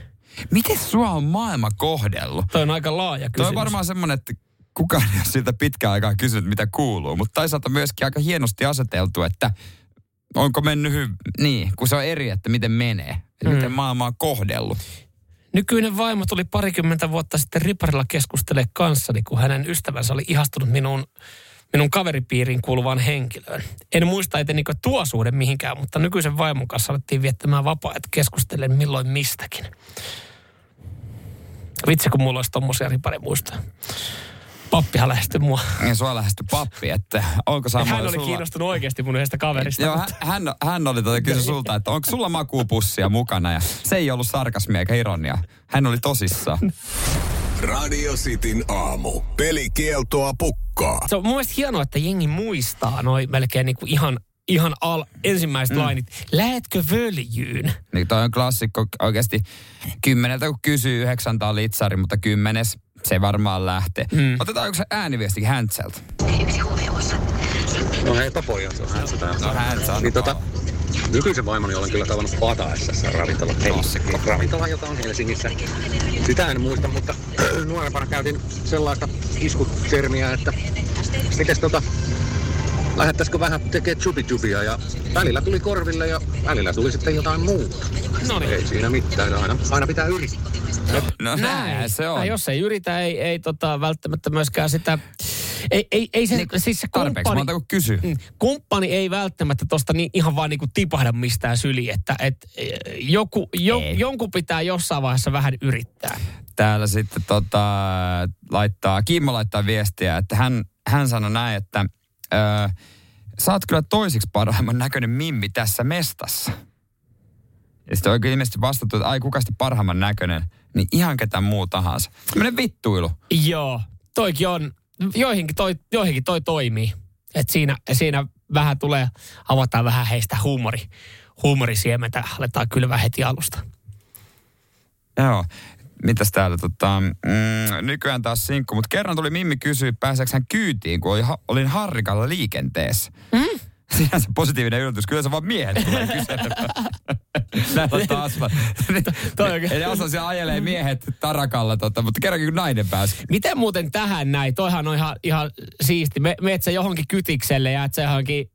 Miten sua on maailma kohdellut? Toi on aika laaja kysymys. Toi on varmaan semmoinen, että kukaan ei ole siltä pitkään aikaa kysynyt, mitä kuuluu. Mutta toisaalta myöskin aika hienosti aseteltu, että onko mennyt hyvin. Niin, kun se on eri, että miten menee. Että mm. miten maailma on kohdellut. Nykyinen vaimo tuli parikymmentä vuotta sitten Riparilla keskustele kanssani, kun hänen ystävänsä oli ihastunut minun, minun kaveripiiriin kuuluvaan henkilöön. En muista etenikö tuo suhde mihinkään, mutta nykyisen vaimon kanssa alettiin viettämään vapaa että keskustelen milloin mistäkin. Vitsi, kun mulla olisi tommosia riparimuistoja. Pappihan lähestyi mua. Ja sua lähestyi pappi, että onko samoin Hän oli sulla... kiinnostunut oikeasti mun yhdestä kaverista. Joo, hän, hän, hän oli tota kysy sulta, että onko sulla makuupussia mukana ja se ei ollut sarkasmia eikä ironia. Hän oli tosissaan. Radio Cityn aamu. Pelikieltoa pukkaa. Se on mun mielestä hienoa, että jengi muistaa noin melkein niinku ihan ihan al, ensimmäiset mm. lainit. Lähetkö völjyyn? Niin toi on klassikko oikeasti. Kymmeneltä kun kysyy, yhdeksän on litsari, mutta kymmenes se varmaan lähtee. Mm. Otetaan yksi ääniviestikin Häntseltä. No heipä pojat, on Häntsä No Häntsä Niin tota, nykyisen vaimoni olen kyllä tavannut Pataessassa ravintola Klassikko. Ravintola, joka on Helsingissä. Sitä en muista, mutta nuorempana käytin sellaista iskutermiä, että mites tota, lähettäisikö vähän tekee chubia ja välillä tuli korville ja välillä tuli sitten jotain muuta. No niin. Ei siinä mitään, aina, aina pitää yrittää. No näin se on. Ja jos ei yritä, ei, ei tota, välttämättä myöskään sitä... Ei, ei, ei se, niin, siis se Tarpeeksi kumppani, monta kuin kysy. Mm, kumppani ei välttämättä tosta niin, ihan vaan niinku tipahda mistään syli, että et, eh, joku, jo, jonkun pitää jossain vaiheessa vähän yrittää. Täällä sitten tota, laittaa, Kimmo laittaa viestiä, että hän, hän sanoi näin, että ö, sä oot kyllä toisiksi parhaimman näköinen mimmi tässä mestassa. Ja sitten oikein ilmeisesti vastattu, että ai kuka sitten parhaimman näköinen, niin ihan ketään muu tahansa. Tämmöinen vittuilu. Joo, toikin on, joihinkin toi, joihinkin toi toimii. Et siinä, siinä vähän tulee, avataan vähän heistä huumori, huumorisiementä, aletaan kylvää heti alusta. Joo. Mitäs täällä tota, mm, nykyään taas sinkku, mutta kerran tuli Mimmi kysyä, pääseekö hän kyytiin, kun oli, olin Harrikalla liikenteessä. Mm? Siinä se positiivinen yllätys. Kyllä se vaan miehet tulee kyselemään. Näillä taas. Eli osa siellä ajelee miehet tarakalla, tota, mutta kerrankin kun nainen pääsi. Miten muuten tähän näin? Toihan on ihan, ihan siisti. Me, meet sä johonkin kytikselle ja et sä johonkin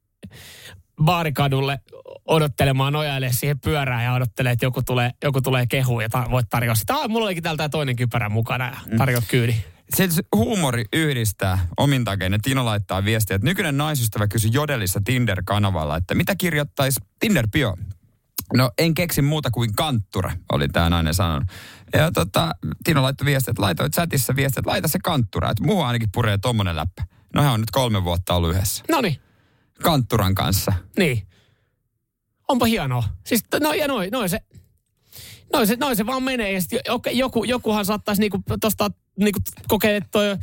baarikadulle odottelemaan nojaille siihen pyörään ja odottelee, että joku tulee, joku tulee kehuun ja ta- voit tarjota sitä. Ah, mulla olikin täältä toinen kypärä mukana ja tarjot kyydi. Se huumori yhdistää omin takein. Tino laittaa viestiä, että nykyinen naisystävä kysyi Jodelissa Tinder-kanavalla, että mitä kirjoittaisi Tinder-bio. No en keksi muuta kuin kanttura, oli tämä nainen sanonut. Ja tota, Tino laittoi viestiä, että laitoi chatissa viestiä, että laita se kanttura, että muu ainakin puree tommonen läppä. No hän on nyt kolme vuotta ollut yhdessä. No niin. Kantturan kanssa. Niin. Onpa hienoa. Siis no ja noin, noin se, noin se, noin se vaan menee. Ja sit joku, jokuhan saattaisi niinku tosta niinku kokea, että, toi,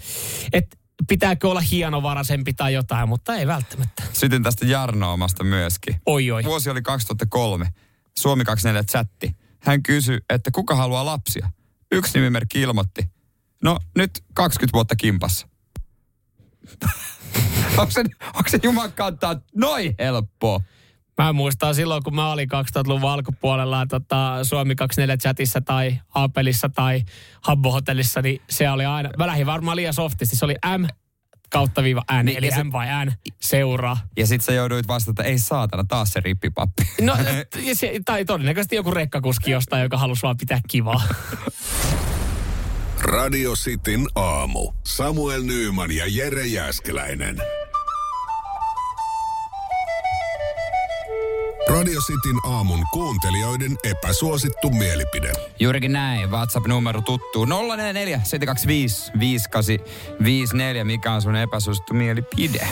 että pitääkö olla hienovaraisempi tai jotain, mutta ei välttämättä. Sytyn tästä Jarnoomasta myöskin. Oi oi. Vuosi oli 2003. Suomi 24 chatti. Hän kysyi, että kuka haluaa lapsia. Yksi nimimerkki ilmoitti. No nyt 20 vuotta kimpassa. Onko se, onko se jumakkaattaa noin helppoa? Mä muistan silloin, kun mä olin 2000-luvun alkupuolella tota, Suomi 24 chatissa tai Apelissa tai Habbo Hotellissa, niin se oli aina, mä lähdin varmaan liian softisti, se oli M kautta viiva N, niin, eli M vai N, seuraa. Ja sit sä jouduit vastata, että ei saatana, taas se rippipappi. No, se, tai todennäköisesti joku rekkakuski jostain, joka halusi vaan pitää kivaa. Radio Cityn aamu. Samuel Nyyman ja Jere Jäskeläinen. Radio Cityn aamun kuuntelijoiden epäsuosittu mielipide. Juurikin näin. WhatsApp-numero tuttuu. 044 725 5854. Mikä on sun epäsuosittu mielipide?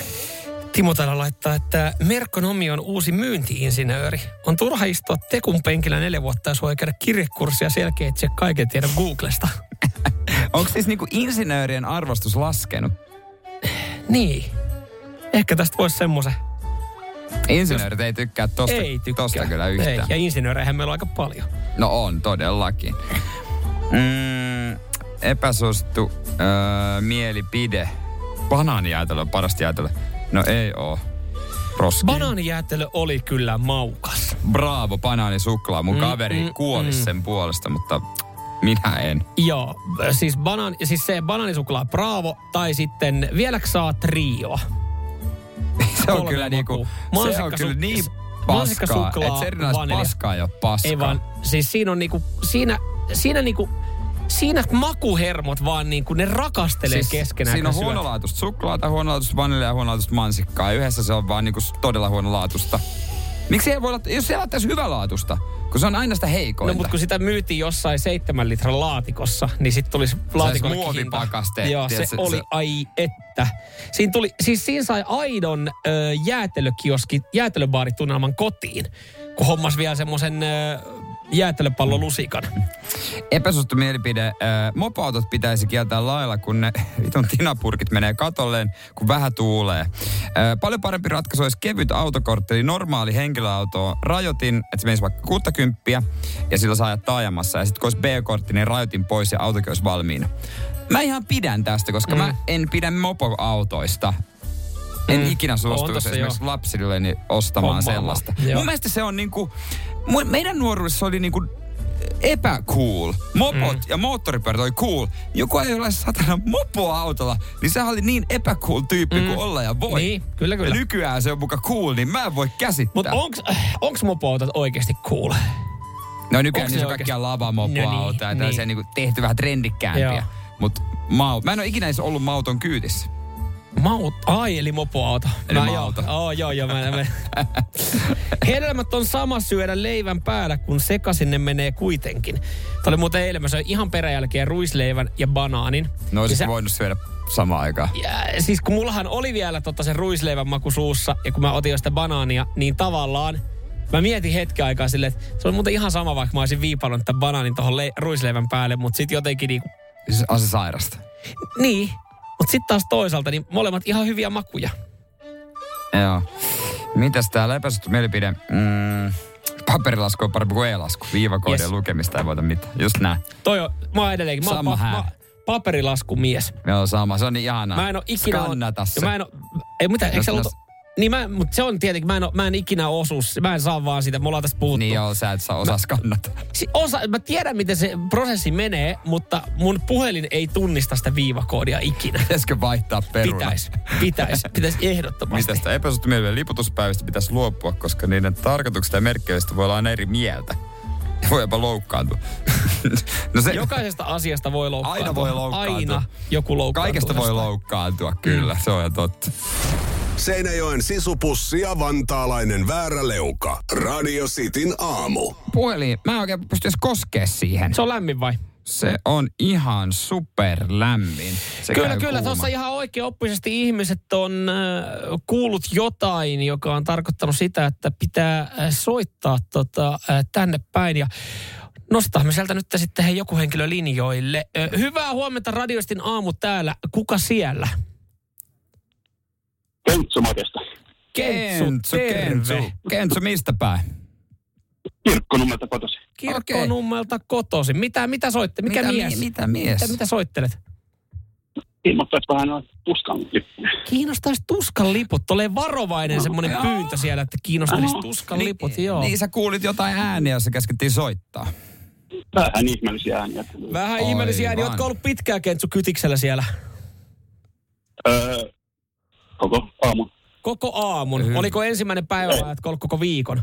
Timo täällä laittaa, että Merkonomi on uusi myyntiinsinööri. On turha istua tekun penkillä neljä vuotta sua ei käydä kirjekurssia selkeä kaiken tiedä Googlesta. Onko siis niinku insinöörien arvostus laskenut? Niin. Ehkä tästä voisi semmoisen. Insinöörit ei tykkää tosta, ei tykkää. tosta kyllä yhtään. Ei. Ja insinööreihän meillä on aika paljon. No on, todellakin. Mm, epäsuosittu öö, mielipide. Banaanijäätelö on parasta jäätelö. No ei oo. Roski. Banaanijäätelö oli kyllä maukas. Bravo, banaanisuklaa. Mun Mm, kaveri mm, kuoli mm. sen puolesta, mutta minä en. Joo, siis, banaan, siis se bananisuklaa Bravo tai sitten vieläkö saa trioa? Se on Kolme kyllä niinku, se on kyllä niin paskaa, mansikkasuklaa, että se vanilja. paskaa ei ole paskaa. Ei vaan, siis siinä on niinku, siinä, siinä niinku, siinä makuhermot vaan niinku, ne rakastelee siis, keskenään. Siinä on huonolaatuista suklaata, huonolaatuista vaniljaa ja huonolaatuista mansikkaa. Ja yhdessä se on vaan niinku todella huonolaatuista. Miksi ei voi olla, jos se laittaisi hyvälaatusta, kun se on aina sitä heikointa. No mutta kun sitä myytiin jossain seitsemän litran laatikossa, niin sitten tulisi laatikolle muovipakaste, Joo, se, se- oli se- ai että. Siinä tuli, siis siinä sai aidon ö, jäätelökioski, jäätelöbaaritunnelman kotiin, kun hommas vielä semmoisen ö, jäätelöpallolusikan. Epäsuosittu mielipide. Mopoautot pitäisi kieltää lailla, kun ne vitun tinapurkit menee katolleen, kun vähän tuulee. Paljon parempi ratkaisu olisi kevyt autokortti, eli normaali henkilöauto rajoitin, että se menisi vaikka 60 ja sillä saa ajaa taajamassa. Ja sitten kun olisi B-kortti, niin rajoitin pois ja autokin olisi valmiina. Mä ihan pidän tästä, koska mm. mä en pidä mopoautoista. En Mm. ikinä suostuisi esimerkiksi joo. lapsilleni ostamaan Hommaamaan. sellaista. Joo. Mun mielestä se on niinku, meidän nuoruudessa oli niinku epäcool. Mopot mm. ja moottoripyörät oli cool. Joku ei ole satana mopoa autolla, niin se oli niin epäcool tyyppi mm. kuin olla ja voi. Niin, kyllä, kyllä. Ja nykyään se on muka cool, niin mä en voi käsittää. Mutta onks, onks mopoautot oikeasti cool? No nykyään niissä on kaikkia lavamopoautoja No niin, niin, ja tällaisia niin. niinku tehty vähän trendikkäämpiä. Joo. Mutta mau, mä en ole ikinä edes ollut mauton kyytissä. Maut, ai eli mopoauto. Eli Mä mauto. Joo, oh, joo, joo. Mä, mä. Hedelmät on sama syödä leivän päällä, kun sekaisin ne menee kuitenkin. Tämä oli muuten eilen, mä söin ihan peräjälkeen ruisleivän ja banaanin. No olisit se- voinut syödä samaan aikaan. ja, siis kun mullahan oli vielä tota se ruisleivän maku suussa ja kun mä otin jo sitä banaania, niin tavallaan mä mietin hetken aikaa silleen, että se on muuten ihan sama, vaikka mä olisin viipannut tämän banaanin tuohon le- ruisleivän päälle, mutta sitten jotenkin niinku, Se on se sairasta. niin. Mutta sitten taas toisaalta, niin molemmat ihan hyviä makuja. Joo. Mitäs tää epäsuhtu mielipide? Mm, paperilasku on parempi kuin e-lasku. Viivakoodien Yes. lukemista ei voita mitään. Just näin. Toi on, mä oon edelleenkin, mä Sama mä, paperilaskumies. Joo, sama. Se on niin ihanaa. Mä en oo ikinä... Skannata se. Mä en oo, ei mitä, eikö sä ollut, niin mä, mutta se on tietenkin, mä en, mä en ikinä osu, mä en saa vaan sitä, me ollaan tästä puhuttu. Niin joo, sä et saa osaa skannata. Si- osa, mä tiedän, miten se prosessi menee, mutta mun puhelin ei tunnista sitä viivakoodia ikinä. Pitäisikö vaihtaa peruna? Pitäis, pitäis, pitäis ehdottomasti. Mitä sitä mielipide liputuspäivistä pitäisi luopua, koska niiden tarkoituksesta ja merkkeistä voi olla aina eri mieltä. Voi jopa loukkaantua. no se, Jokaisesta asiasta voi loukkaantua. Aina voi loukkaantua. Aina joku loukkaantuu. Kaikesta voi loukkaantua, kyllä. Mm. Se on ihan totta. Seinäjoen sisupussi ja vantaalainen vääräleuka. Radio Cityn aamu. Puhelin, mä en oikein pysty koskea siihen. Se on lämmin vai? Se on ihan super lämmin. Se kyllä, kyllä. kuuma. Tuossa ihan oikeoppisesti ihmiset on äh, kuullut jotain, joka on tarkoittanut sitä, että pitää äh, soittaa tota, äh, tänne päin. Ja nostamme sieltä nyt sitten hei, joku henkilö linjoille. Äh, hyvää huomenta Radioistin aamu täällä. Kuka siellä? Kentsu Matesta. Kentsu, Kentsu, terve. Kentsu. Mistä päin? Kirkkonummelta kotosi. Kirkkonummelta kotosi. Mitä, mitä soitte? Mikä Mitä mies? mi- mitä mies? Mitä, mitä soittelet? Ilmoittaisi vähän noin tuskan lippuja. Kiinnostaisi tuskan liput. Tulee varovainen semmoinen joo. pyyntö siellä, että kiinnostaisi Aha. tuskan Niin- liput. Joo. Niin sä kuulit jotain ääniä, jossa käskettiin soittaa. Vähän ihmeellisiä ääniä. Vähän ihmeellisiä ääniä, on ollut pitkään Kentsu kytiksellä siellä. Öö, koko aamu. Koko aamun. Hyvä. Oliko ensimmäinen päivä vai koko viikon?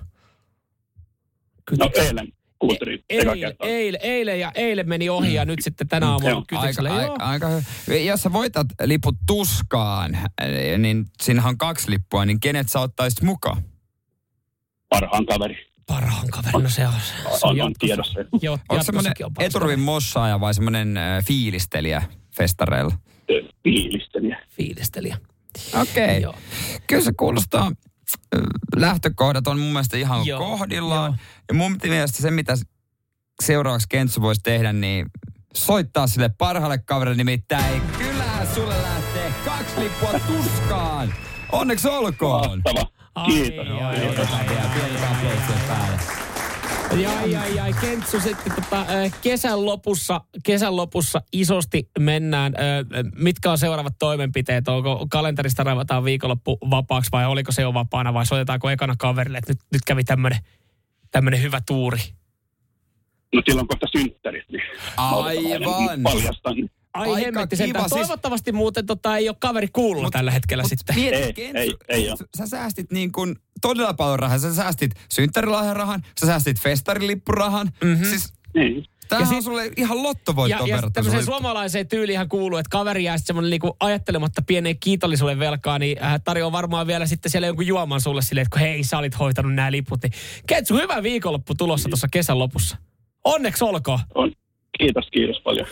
No eilen kuultiin eka Eilen, eilen, eilen ja eilen meni ohi ja nyt sitten tänä aamuna kytiksellä. Aika, aika, aika hyvä. Jos sä voitat liput tuskaan, eh, niin siinähän on kaksi lippua, niin kenet sä ottaisit mukaan? Parhaan kaveri. Parhaan kaveri, no se on. Se On, on tiedossa. Onko semmoinen eturivin mossaaja vai semmoinen äh, fiilistelijä festareilla? Fiilistelijä. Fiilistelijä. Okei. Okay. Joo. Kyllä se kuulostaa, äh, lähtökohdat on mun mielestä ihan Joo, kohdillaan. joo. Ja mun mielestä se, mitä seuraavaksi Kentsu voisi tehdä, niin soittaa sille parhaalle kaverille nimittäin. Kyllähän sulle lähtee kaksi lippua tuskaan. Onneksi olkoon. Mahtava. Ai, Kiitos. ai, ai. Ja pienet aplodit päälle. Jai, jai, jai. Kentsu sitten tota, kesän, lopussa, kesän lopussa isosti mennään. Mitkä on seuraavat toimenpiteet? Onko kalenterista ravataan viikonloppu vapaaksi vai oliko se jo vapaana vai soitetaanko ekana kaverille, että nyt, nyt kävi tämmöinen tämmönen hyvä tuuri? No silloin kohta synttärit, niin Aivan. paljastan. Ai Aika hemmetti kiva, siis- Toivottavasti muuten tota, ei ole kaveri kuulla tällä hetkellä sitten. Mieti, Ei, Kentsu, ei, ei oo. sä säästit niin kuin todella paljon rahaa. Sä säästit synttärilahjarahan, sä säästit festarilippurahan. Mm-hmm. Siis Niin. Tämähän Ja on sit- sulle ihan Ja, lottovoittoon ja verrattuna. tämmöiseen suomalaiseen tyyliin kuuluu, että kaveri jää sitten semmoinen niinku ajattelematta pieneen kiitollisuuden velkaa, niin äh, tarjoaa varmaan vielä sitten siellä jonkun juoman sulle silleen, että kun hei, sä olit hoitanut nämä liput, niin Ketsu, hyvä viikonloppu tulossa tuossa kesän lopussa. Onneksi olkoon. On. Kiitos, kiitos paljon.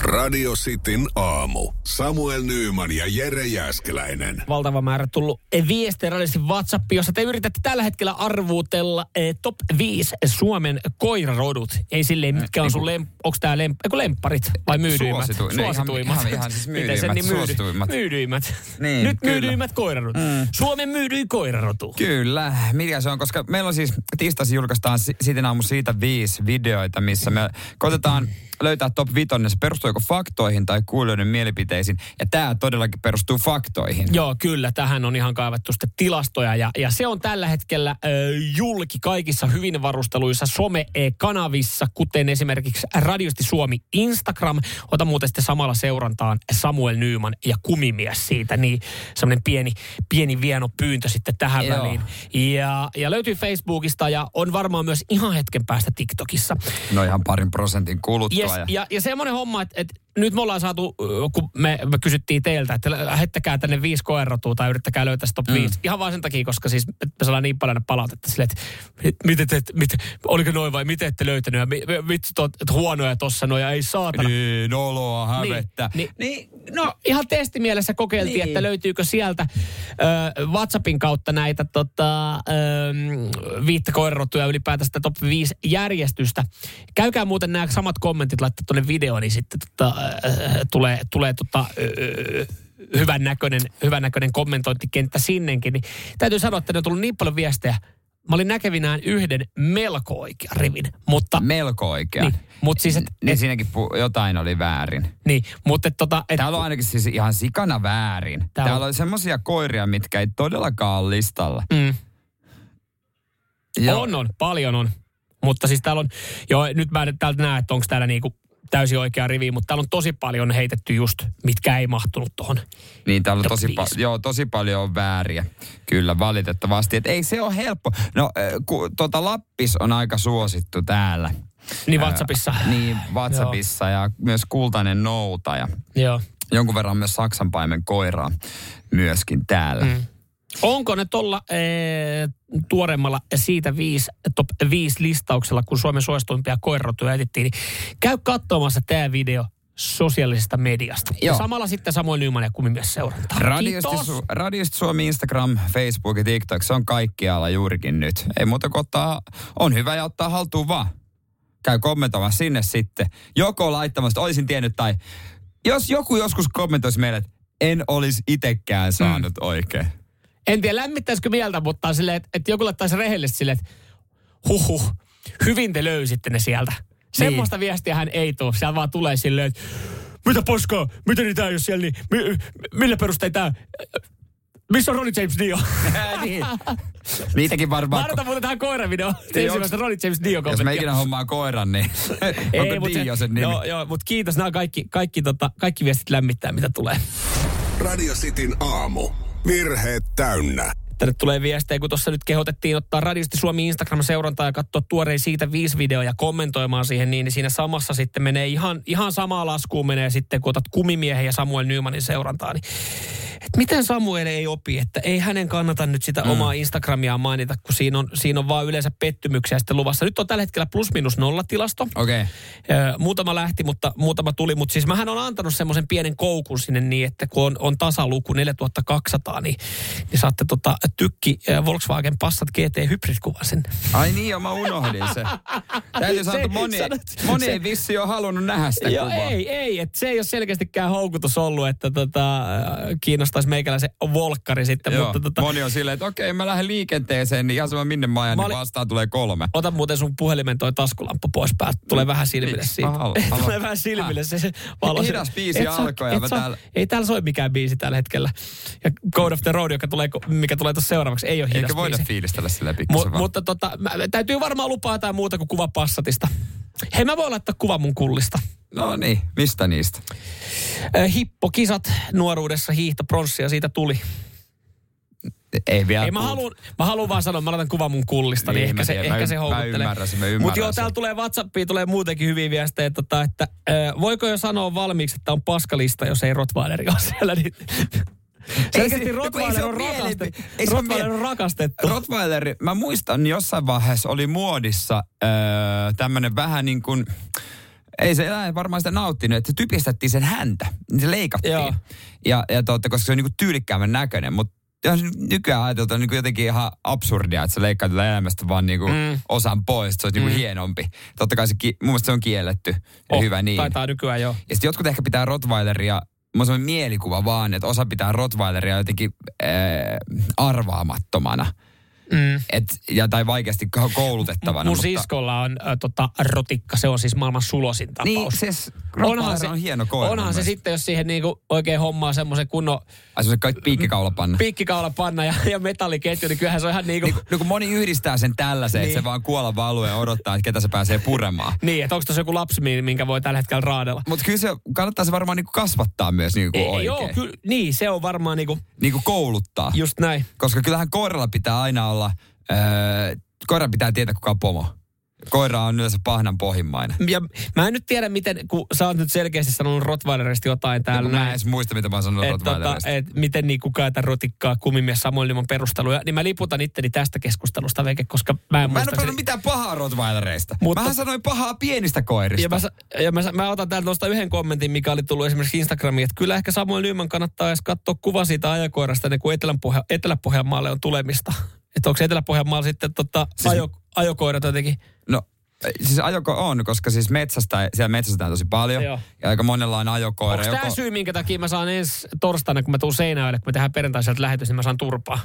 Radio Cityn aamu. Samuel Nyyman ja Jere Jäskeläinen. Valtava määrä tullut viestejä radiosti WhatsApp, jossa te yritätte tällä hetkellä arvuutella eh, top 5 Suomen koirarodut. Ei silleen, mitkä on sun lem, onko tää lem, eiku lempparit vai myydyimmät? Suositu- ihan- Suosituimmat. ihan- ihan siis Miten sen myydyimmät, niin myydy- suosituimmat. Myydyimmät. Niin, Nyt kyllä. myydyimmät koirarodut. Mm. Suomen myydyin koirarotu. Kyllä, mikä se on, koska meillä on siis tiistaisin julkaistaan si- siitä aamu siitä viisi videoita, missä me koitetaan löytää top 5, se perustuu joko faktoihin tai kuulijoiden mielipiteisiin. Ja tämä todellakin perustuu faktoihin. Joo, kyllä. Tähän on ihan kaivettu sitten tilastoja. Ja, ja se on tällä hetkellä ö, julki kaikissa hyvin varusteluissa some-kanavissa, kuten esimerkiksi Radiosti Suomi Instagram. Ota muuten sitten samalla seurantaan Samuel Nyyman ja Kumimies siitä. Niin semmoinen pieni, pieni vieno pyyntö sitten tähän Joo. väliin. Ja, ja löytyy Facebookista ja on varmaan myös ihan hetken päästä TikTokissa. No ihan parin prosentin kuluttua. Yes, ja... ja, ja semmoinen homma, että, että nyt me ollaan saatu, kun me, me kysyttiin teiltä, että lähettäkää tänne viisi koerotua tai yrittäkää löytää se top Mm. 5. Ihan vaan sen takia, koska siis me saadaan niin paljon palautetta silleen, että mit- miten te, mit, oliko noin vai miten ette löytänyt ja vitsi te oot huonoja tossa no ja ei saatana. Niin, oloa, hävettä. Niin, niin, no ihan testimielessä kokeiltiin, Niin. niin. että löytyykö sieltä ö, WhatsAppin kautta näitä tota, ö, viittä koirrotuja ylipäätään sitä top 5 järjestystä. Käykää muuten nämä samat kommentit laittaa tuonne videoon, niin sitten tota, ö, tulee, tulee tota, hyvän näköinen, hyvän näköinen kommentointikenttä sinnekin. Niin täytyy sanoa, että ne on tullut niin paljon viestejä. Mä olin näkevinään yhden melko oikean rivin, mutta... Melko oikean. Niin, mutta siis, et, Niin siinäkin pu- jotain oli väärin. niin, mutta et, tota... Et, Täällä on ainakin siis ihan sikana väärin. Täällä Täällä, on- semmosia koiria, mitkä ei todellakaan ole listalla. Mm. Joo. On, on. Paljon on. Mutta siis täällä on, joo, nyt mä en täältä näe, että onko täällä niinku täysin oikea rivi, mutta täällä on tosi paljon heitetty just, mitkä ei mahtunut tuohon. Niin täällä on tosi, pa- joo, tosi paljon on vääriä. Kyllä, valitettavasti. Et ei se ole helppo. No, ku, tota Lappis on aika suosittu täällä. Niin WhatsAppissa. niin, WhatsAppissa ja myös kultainen noutaja. Joo. Jonkun verran myös saksanpaimen koiraa myöskin täällä. Mm. Onko ne tuolla ee, tuoreemmalla siitä viisi, top 5 listauksella, kun Suomen suosituimpia koirrotuja etittiin, niin käy katsomassa tämä video sosiaalisesta mediasta. Ja Joo. samalla sitten Samuel Nyman ja Kumimies seurantaa. Radiosti. Su- Radiosti Suomi, Instagram, Facebook ja TikTok, se on kaikkialla juurikin nyt. Ei muuta kuin ottaa, on hyvä ja ottaa haltuun vaan. Käy kommentoimassa sinne sitten. Joko laittamasta, olisin tiennyt, tai jos joku joskus kommentoisi meille, että en olisi itekään saanut mm. oikein. En tiedä lämmittäisikö mieltä, mutta silleen, että, että joku laittaisi rehellisesti silleen, että huhhuh, hyvin te löysitte ne sieltä. Semmoista viestiä hän ei tule. Siellä vaan tulee silleen, että mitä poskaa, miten niitä ei ole siellä, niin mi, millä perustein tämä, missä on Ronnie James Dio? niin. Niitäkin varmaan... Mä odotan muuten tähän koiravideoon. Niin, Ensimmäistä Ronnie James Dio Jos mä ikinä hommaan koiran, niin onko mut se- Dio sen nimi? Joo, joo, mutta kiitos. Nämä kaikki, kaikki, tota, kaikki viestit lämmittää, mitä tulee. Radio Cityn aamu. Virheet täynnä. Tänne tulee viestejä, kun tuossa nyt kehotettiin ottaa Radiosti Suomi Instagram-seurantaa ja katsoa tuorein siitä viisi videoa ja kommentoimaan siihen, niin siinä samassa sitten menee ihan, ihan samaa laskuun menee sitten, kun otat Kumimiehen ja Samuel Nymanin seurantaa. Niin, et miten Samuel ei opi, että ei hänen kannata nyt sitä mm. omaa Instagramiaan mainita, kun siinä on, siinä on vaan yleensä pettymyksiä sitten luvassa. Nyt on tällä hetkellä plus minus nolla tilasto. Okei. Okay. Ö, Muutama lähti, mutta muutama tuli. Mutta siis mähän on antanut semmoisen pienen koukun sinne niin, että kun on, on tasaluku 4200, niin, niin saatte tota tykki Volkswagen Passat GT Hybrid-kuvan sinne. Ai niin, jo, mä unohdin se. Täytyy sanoa, että moni, sanot- moni se- ei vissi ole halunnut nähdä sitä Joo, kuvaa. ei, ei. Et se ei ole selkeästikään houkutus ollut, että tota, kiinnostaisi meikäläisen volkkari sitten. Joo, mutta tota, moni on silleen, että okei, mä lähden liikenteeseen, niin ihan sama minne mä ajan, Mä niin olin- vastaan tulee kolme. Ota muuten sun puhelimen toi taskulamppu pois päältä. Tulee vähän silmille Miksi? siitä. Alo- alo- Tulee vähän silmille se, se valo. Hidas biisi alkoi Ei täällä soi mikään biisi tällä hetkellä. Ja Code of the Road, joka tulee, mikä tulee tuossa seuraavaksi, ei ole hidas Eikä voida biisi. fiilistellä sille Mu- pikkusen vaan. mutta tota, mä, täytyy varmaan lupaa jotain muuta kuin kuva Passatista. Hei, mä voin laittaa kuva mun kullista. No niin, mistä niistä? Hippokisat nuoruudessa hiihto pronssia siitä tuli. Ei vielä Ei, mä haluan, mä haluan vaan sanoa, mä laitan kuvan mun kullista, niin, Niin, ehkä, se, tiedän. ehkä Mä se houkuttelee. Mutta joo, täällä tulee WhatsAppiin tulee muutenkin hyviä viestejä, tota, että äh, voiko jo sanoa valmiiksi, että on paskalista, jos ei Rottweileri ole siellä. Niin, Selkeästi se- Rottweiler on, ole Rottweiler on rakastettu. Rottweiler, mä muistan jossain vaiheessa oli muodissa öö, tämmönen vähän niin kuin, ei se eläin varmaan sitä nauttinut, että typistettiin sen häntä, niin se leikattiin. Joo. Ja, ja totta, koska se on niin kuin tyylikkäämmän näköinen, mutta nykyään ajateltaan niin kuin jotenkin ihan absurdia, että se leikkaa tätä elämästä vaan niin kuin mm. osan pois, että se olisi mm. niin kuin hienompi. Totta kai se, mun mielestä se on kielletty ja Oh, hyvä niin. Taitaa nykyään jo. Ja sitten jotkut ehkä pitää Rottweileria, mulla on mielikuva vaan, että osa pitää Rottweileria jotenkin äh, arvaamattomana. Mm. Et, ja, tai vaikeasti ko- koulutettavana. Mun mutta, siskolla on äh, tota, rotikka, se on siis maailman sulosin tapaus. Niin, siis Rottweiler on hieno koira Onhan se sitten, jos siihen niinku oikein hommaa semmoisen kunnon Ai se kaikki piikkikaulapanna. piikkikaulapanna ja, ja metalliketju, niin kyllähän se on ihan niinku... Niin, niin kun moni yhdistää sen tällaiseen, niin. Niin. että se vaan kuolla valuu ja odottaa, että ketä se pääsee puremaan. Niin, että onko tuossa joku lapsi, mi- minkä voi tällä hetkellä raadella. Mutta kyllä se kannattaa se varmaan niinku kasvattaa myös niinku Ei, oikein. joo, kyllä, niin, se on varmaan niinku, Niinku kouluttaa. just näin. Koska kyllähän koiralla pitää aina olla, öö, koira pitää tietää kuka on pomo. Koira on yleensä pahnan pohjimmainen. Ja mä en nyt tiedä, miten, kun sä oot nyt selkeästi sanonut Rottweilerista jotain täällä Niin, mä en edes muista, mitä mä oon sanonut Et, tota, Rottweilerista. et, miten niin kukaan tätä rotikkaa kumimies Samuel ilman perusteluja, niin mä liputan itteni tästä keskustelusta veke, koska mä en Mä en ole mitään pahaa Rottweilereista. Mutta- Mähän sanoin pahaa pienistä koirista. Ja mä, ja mä, mä otan täältä tuosta yhden kommentin, mikä oli tullut esimerkiksi Instagramiin, että kyllä ehkä Samuel Nyman kannattaa edes katsoa kuva siitä ajokoirasta, ennen kuin Etelän-Pohja- Etelä-Pohjanmaalle on tulemista. Että onko se Etelä-Pohjanmaalla sitten tota, Siis- ajo, ajokoirat jotenkin? No, siis ajoko on, koska siis metsästä, siellä metsästetään tosi paljon. Joo. Ja aika monella on ajokoira. Onko tämä syy, minkä takia mä saan ensi torstaina, kun mä tuun Seinäjoelle, kun me tehdään perjantaiselta lähetys, niin mä saan turpaa?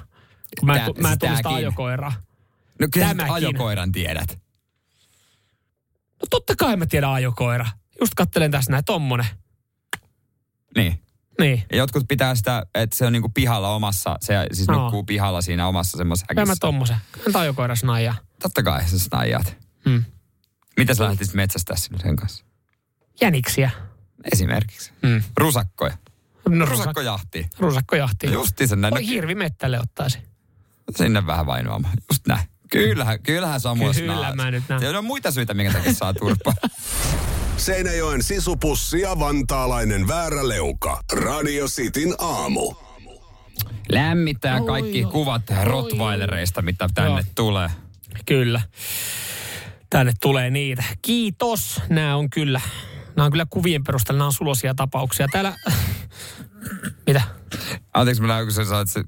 Kun mä en, Tää- tu- mä en siis tunnista ajokoiraa. No kyllä ajokoiran tiedät. No totta kai mä tiedän ajokoira. Just kattelen tässä näin, tommonen. Niin. Niin. Ja jotkut pitää sitä, että se on niinku pihalla omassa, se siis No. nukkuu pihalla siinä omassa semmoisessa Kyllä mä häkissä. tommosen. Kyllä mä ajokoira snaijaa. Totta kai sä snaijat. Hmm. Mitä sä lähtisit metsästää sinne sen kanssa? Jäniksiä. Esimerkiksi. Hmm. Rusakkoja. No, Rusakkojahti. Rusakkojahti. Justi sen näin. Voi hirvi mettälle ottaisi. Sinne vähän vainoamaan. Just näin. Kyllähän, kyllähän Samuel Kyllä snaa. mä nyt näen. Siellä on muita syitä, minkä takia saa turpaa. Seinäjoen sisupussi ja vantaalainen vääräleuka. Radio Cityn aamu. Lämmittää Oi, kaikki oi, kuvat Rottweilereista, mitä tänne Joo. tulee. Kyllä. Tänne tulee niitä. Kiitos. Nämä on kyllä, nämä on kyllä kuvien perusteella, nämä on sulosia tapauksia. Täällä, mitä? Anteeksi, mä näen, kun sä saat se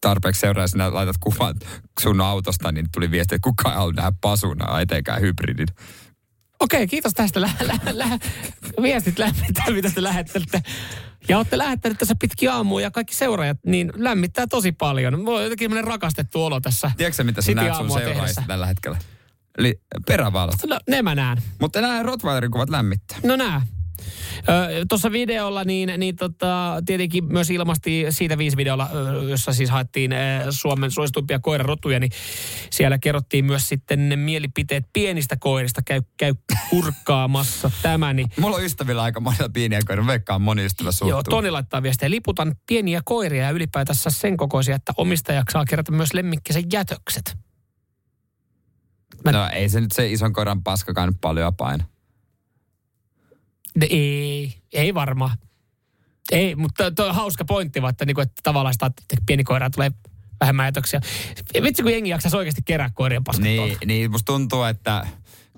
tarpeeksi seuraa, sinä laitat kuvan sun autosta, niin tuli viesti, että kukaan ei halua nähdä pasuna, etenkään hybridin. Okei, kiitos tästä. Lä, lä, lä, viestit lämmittää, mitä te lähettelette. Ja olette lähettäneet tässä pitkin aamua ja kaikki seuraajat, niin lämmittää tosi paljon. Mulla on jotenkin rakastettu olo tässä. Tiedätkö mitä sä City näet sun seuraajista tällä hetkellä? Eli perävalot. No, ne mä näen. Mutta nämä Rottweilerin kuvat lämmittää. No nää. Tuossa videolla niin, niin tota, tietenkin myös ilmasti siitä viisi videolla, jossa siis haettiin Suomen suosituimpia koirarotuja, niin siellä kerrottiin myös sitten ne mielipiteet pienistä koirista. Käy, käy kurkkaamassa tämä. Niin, Mulla on ystävillä aika monella pieniä koiria. Veikkaan moni ystävä suhtuu. Joo, Toni laittaa viestiä. Liputan pieniä koiria ja ylipäätänsä sen kokoisia, että omistaja saa kerätä myös lemmikkisen jätökset. No ei se nyt se ison koiran paskakaan nyt paljon paina. Ei, ei varmaan. Ei, mutta tuo on hauska pointti, että, niinku, että tavallaan sitä, että pieni koira tulee vähemmän jätöksiä. Vitsi, kun jengi jaksaisi oikeasti kerää koirien paskat Niin, tuolta. niin, musta tuntuu, että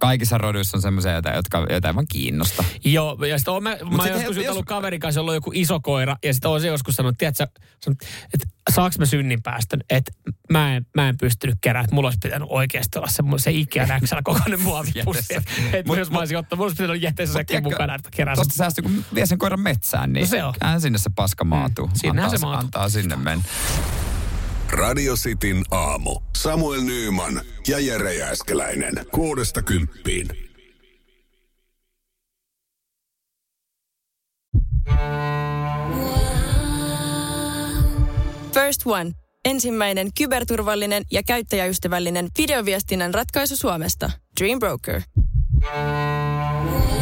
kaikissa roduissa on semmoisia, joita, jotka, joita ei vaan kiinnosta. Joo, ja sitten mä, mä sit joskus he- jutellut jos- kaverin kanssa, jolla on joku iso koira, ja sitten on se joskus sanonut, tiedätkö, että saaks mä synninpäästön, että mä en, mä en pystynyt keräämään, että mulla olisi pitänyt oikeasti olla se, se Ikea XL kokoinen muovipussi. Että jos mä olisin ottanut, mulla olisi pitänyt jätteessä säkkiä tiedätkö, mukana, että mä keräsin. Tosta säästyy, kun vie sen koiran metsään, niin No se on. sinne se paska maatuu. Mm, sinnehän antaa, se maatuu. Antaa sinne mennä. Radio Cityn aamu. Samuel Nyyman ja Jere Jääskeläinen. Kuudesta kymppiin. First One. Ensimmäinen kyberturvallinen ja käyttäjäystävällinen videoviestinnän ratkaisu Suomesta. Dream Broker. Hei!